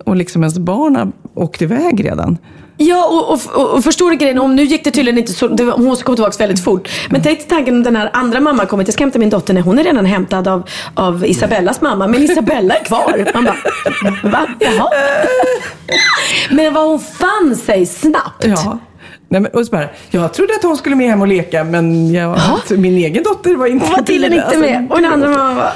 [SPEAKER 1] och liksom ens barn har åkt iväg redan.
[SPEAKER 2] Ja, och, och, och, förstår du grejen? Om nu gick det tydligen inte så, det, var- hon kom tillbaka väldigt fort. Men tänk dig tanken om den här andra mamman kommer, jag ska hämta min dotter, när hon är redan hämtad av, av Isabellas mamma. Men Isabella är kvar. Man bara, va? Jaha? Men vad hon fann sig snabbt.
[SPEAKER 1] Ja.
[SPEAKER 7] Nej, men, och så bara, jag trodde att hon skulle med hem och leka, men jag, min egen dotter var inte
[SPEAKER 2] var tydligen inte med. Och den andra mamman bara,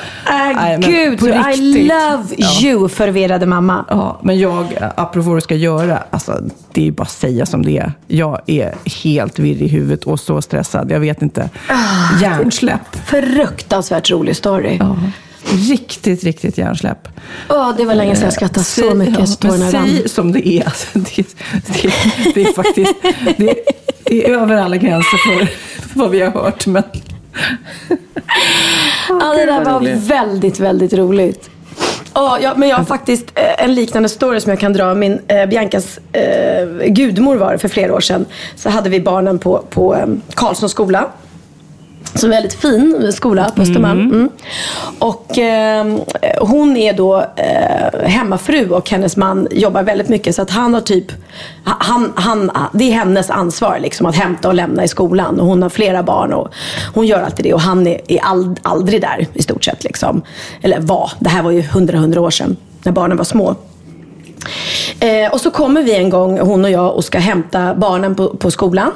[SPEAKER 2] äh,
[SPEAKER 7] Nej,
[SPEAKER 2] gud, I love
[SPEAKER 7] Ja.
[SPEAKER 2] you, förvirrade mamma.
[SPEAKER 7] Ja, men jag, apropå vad du ska göra, alltså, det är ju bara att säga som det är. Jag är helt virrig i huvudet och så stressad. Jag vet inte.
[SPEAKER 2] Ah,
[SPEAKER 7] Hjärnsläpp.
[SPEAKER 2] Fruktansvärt rolig story.
[SPEAKER 7] Ja. Riktigt, riktigt hjärnsläpp.
[SPEAKER 2] Åh, det var länge sedan jag skrattade så
[SPEAKER 7] Säg-
[SPEAKER 2] mycket så
[SPEAKER 7] ja, men
[SPEAKER 2] tårarna rann.
[SPEAKER 7] Som det är. Alltså, det, det, det är faktiskt det, det är över alla gränser för vad vi har hört. Men...
[SPEAKER 2] Ja, det där var väldigt, väldigt roligt. Ja, ja, men jag har faktiskt eh, en liknande story som jag kan dra. Min, eh, Biancas eh, gudmor var det för flera år sedan. Så hade vi barnen på, på eh, Karlssons skola. Som är väldigt fin skola på Östermalm. Mm. Och eh, hon är då eh, hemmafru och hennes man jobbar väldigt mycket. Så att han har typ, han, han, det är hennes ansvar liksom att hämta och lämna i skolan. Och hon har flera barn och hon gör alltid det. Och han är, är ald, aldrig där i stort sett. Liksom. Eller var, det här var ju hundra, hundra år sedan när barnen var små. Eh, och så kommer vi en gång, hon och jag, och ska hämta barnen på, på skolan.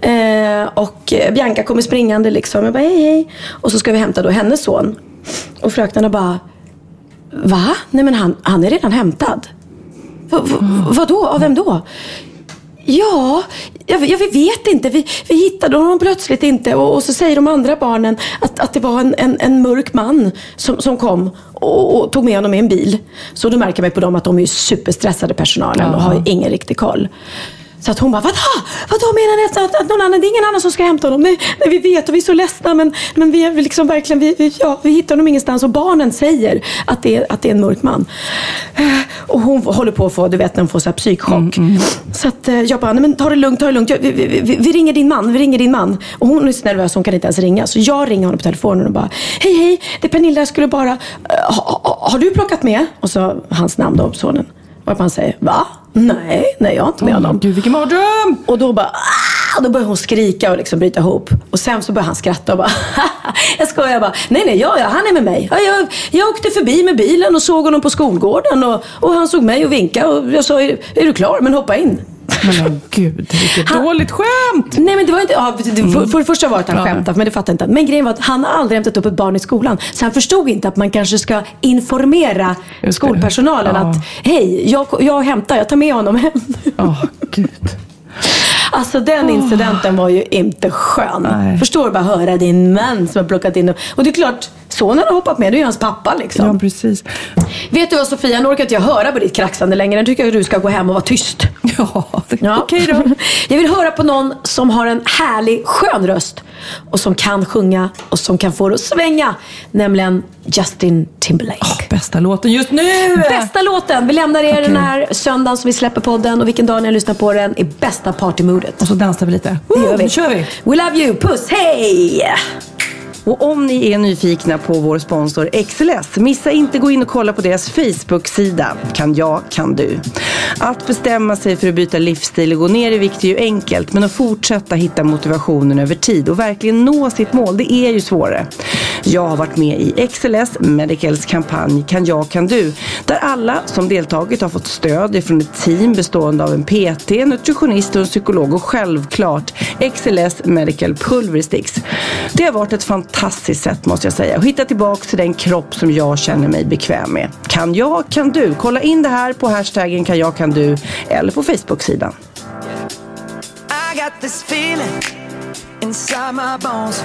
[SPEAKER 2] Eh, och Bianca kommer springande liksom. Jag bara hej hej. Och så ska vi hämta då hennes son. Och fröknarna bara, va? Nej men han, han är redan hämtad. V, v, vadå? Av vem då? Ja, jag, jag, vi vet inte. Vi, vi hittade honom plötsligt inte. Och, och så säger de andra barnen att, att det var en, en, en mörk man som, som kom och, och tog med honom i en bil. Så då märker man ju på dem att de är superstressade personalen och har ingen riktig koll. Så att hon bara, vadå? Vadå menar ni att, att, att någon annan, det är ingen annan som ska hämta honom? Nej, nej vi vet och vi är så ledsna men, men vi är liksom verkligen, vi, vi, ja, vi hittar honom ingenstans och barnen säger att det är, att det är en mörk man. Eh, Och hon håller på att få, du vet när hon får så här psykchock. Så att eh, jag bara, nej men ta det lugnt, ta det lugnt. Vi, vi, vi, ringer din man, vi ringer din man. Och hon är så nervös, hon kan inte ens ringa. Så jag ringer honom på telefonen och bara, hej hej, det är Pernilla, jag skulle bara, eh, ha, ha, har du plockat med? Och så hans namn då, sonen. Och han säger, va? Nej, nej jag har inte med honom.
[SPEAKER 7] Gud vilken mardröm!
[SPEAKER 2] Och då bara, ah! Och då börjar hon skrika och liksom bryta ihop. Och sen så börjar han skratta och bara, jag skojar bara, nej nej, ja, ja han är med mig. Ja, jag, jag åkte förbi med bilen och såg honom på skolgården och, och han såg mig och vinkade och jag sa, är, är du klar? Men hoppa in.
[SPEAKER 7] Men gud, vilket dåligt skämt!
[SPEAKER 2] Nej men det var inte, ja, det, för, för det första var det att han
[SPEAKER 7] Ja.
[SPEAKER 2] skämtade, men det fattade inte. Men grejen var att han aldrig hämtat upp ett barn i skolan. Så han förstod inte att man kanske ska informera skolpersonalen
[SPEAKER 7] Ja.
[SPEAKER 2] att hej, jag, jag hämtar, jag tar med honom hem.
[SPEAKER 7] Åh, gud.
[SPEAKER 2] Alltså den incidenten var ju inte skön. Förstår du bara höra din man som har plockat in Och det är klart, sonen har hoppat med, det är ju hans pappa liksom.
[SPEAKER 7] Ja, precis.
[SPEAKER 2] Vet du vad Sofia, nu orkar inte jag höra på ditt kraxande längre. Nu tycker jag att du ska gå hem och vara tyst.
[SPEAKER 7] Ja,
[SPEAKER 2] ja. okej då. Jag vill höra på någon som har en härlig, skön röst. Och som kan sjunga och som kan få det att svänga. Nämligen Justin Timberlake.
[SPEAKER 7] Bästa låten just nu!
[SPEAKER 2] Bästa låten! Vi lämnar er den här söndagen som vi släpper podden. Och vilken dag ni lyssnar på den är bästa partymodet.
[SPEAKER 7] Och så dansar vi lite.
[SPEAKER 2] Det gör vi.
[SPEAKER 7] Nu kör vi!
[SPEAKER 2] We love you, puss, hej!
[SPEAKER 1] Och om ni är nyfikna på vår sponsor XLS, missa inte gå in och kolla på deras Facebook-sida. Kan jag, kan du. Att bestämma sig för att byta livsstil och gå ner i vikt är ju enkelt, men att fortsätta hitta motivationen över tid och verkligen nå sitt mål, det är ju svårare. Jag har varit med i XLS Medicals kampanj Kan jag, kan du, där alla som deltagit har fått stöd ifrån ett team bestående av en PT, nutritionist och en psykolog och självklart XLS Medical Pulversticks. Det har varit ett fantastiskt sätt måste jag säga att hitta tillbaka till den kropp som jag känner mig bekväm med. Kan jag, kan du. Kolla in det här på hashtaggen kan jag, kan du eller på Facebook-sidan.
[SPEAKER 11] I got this feeling inside my bones.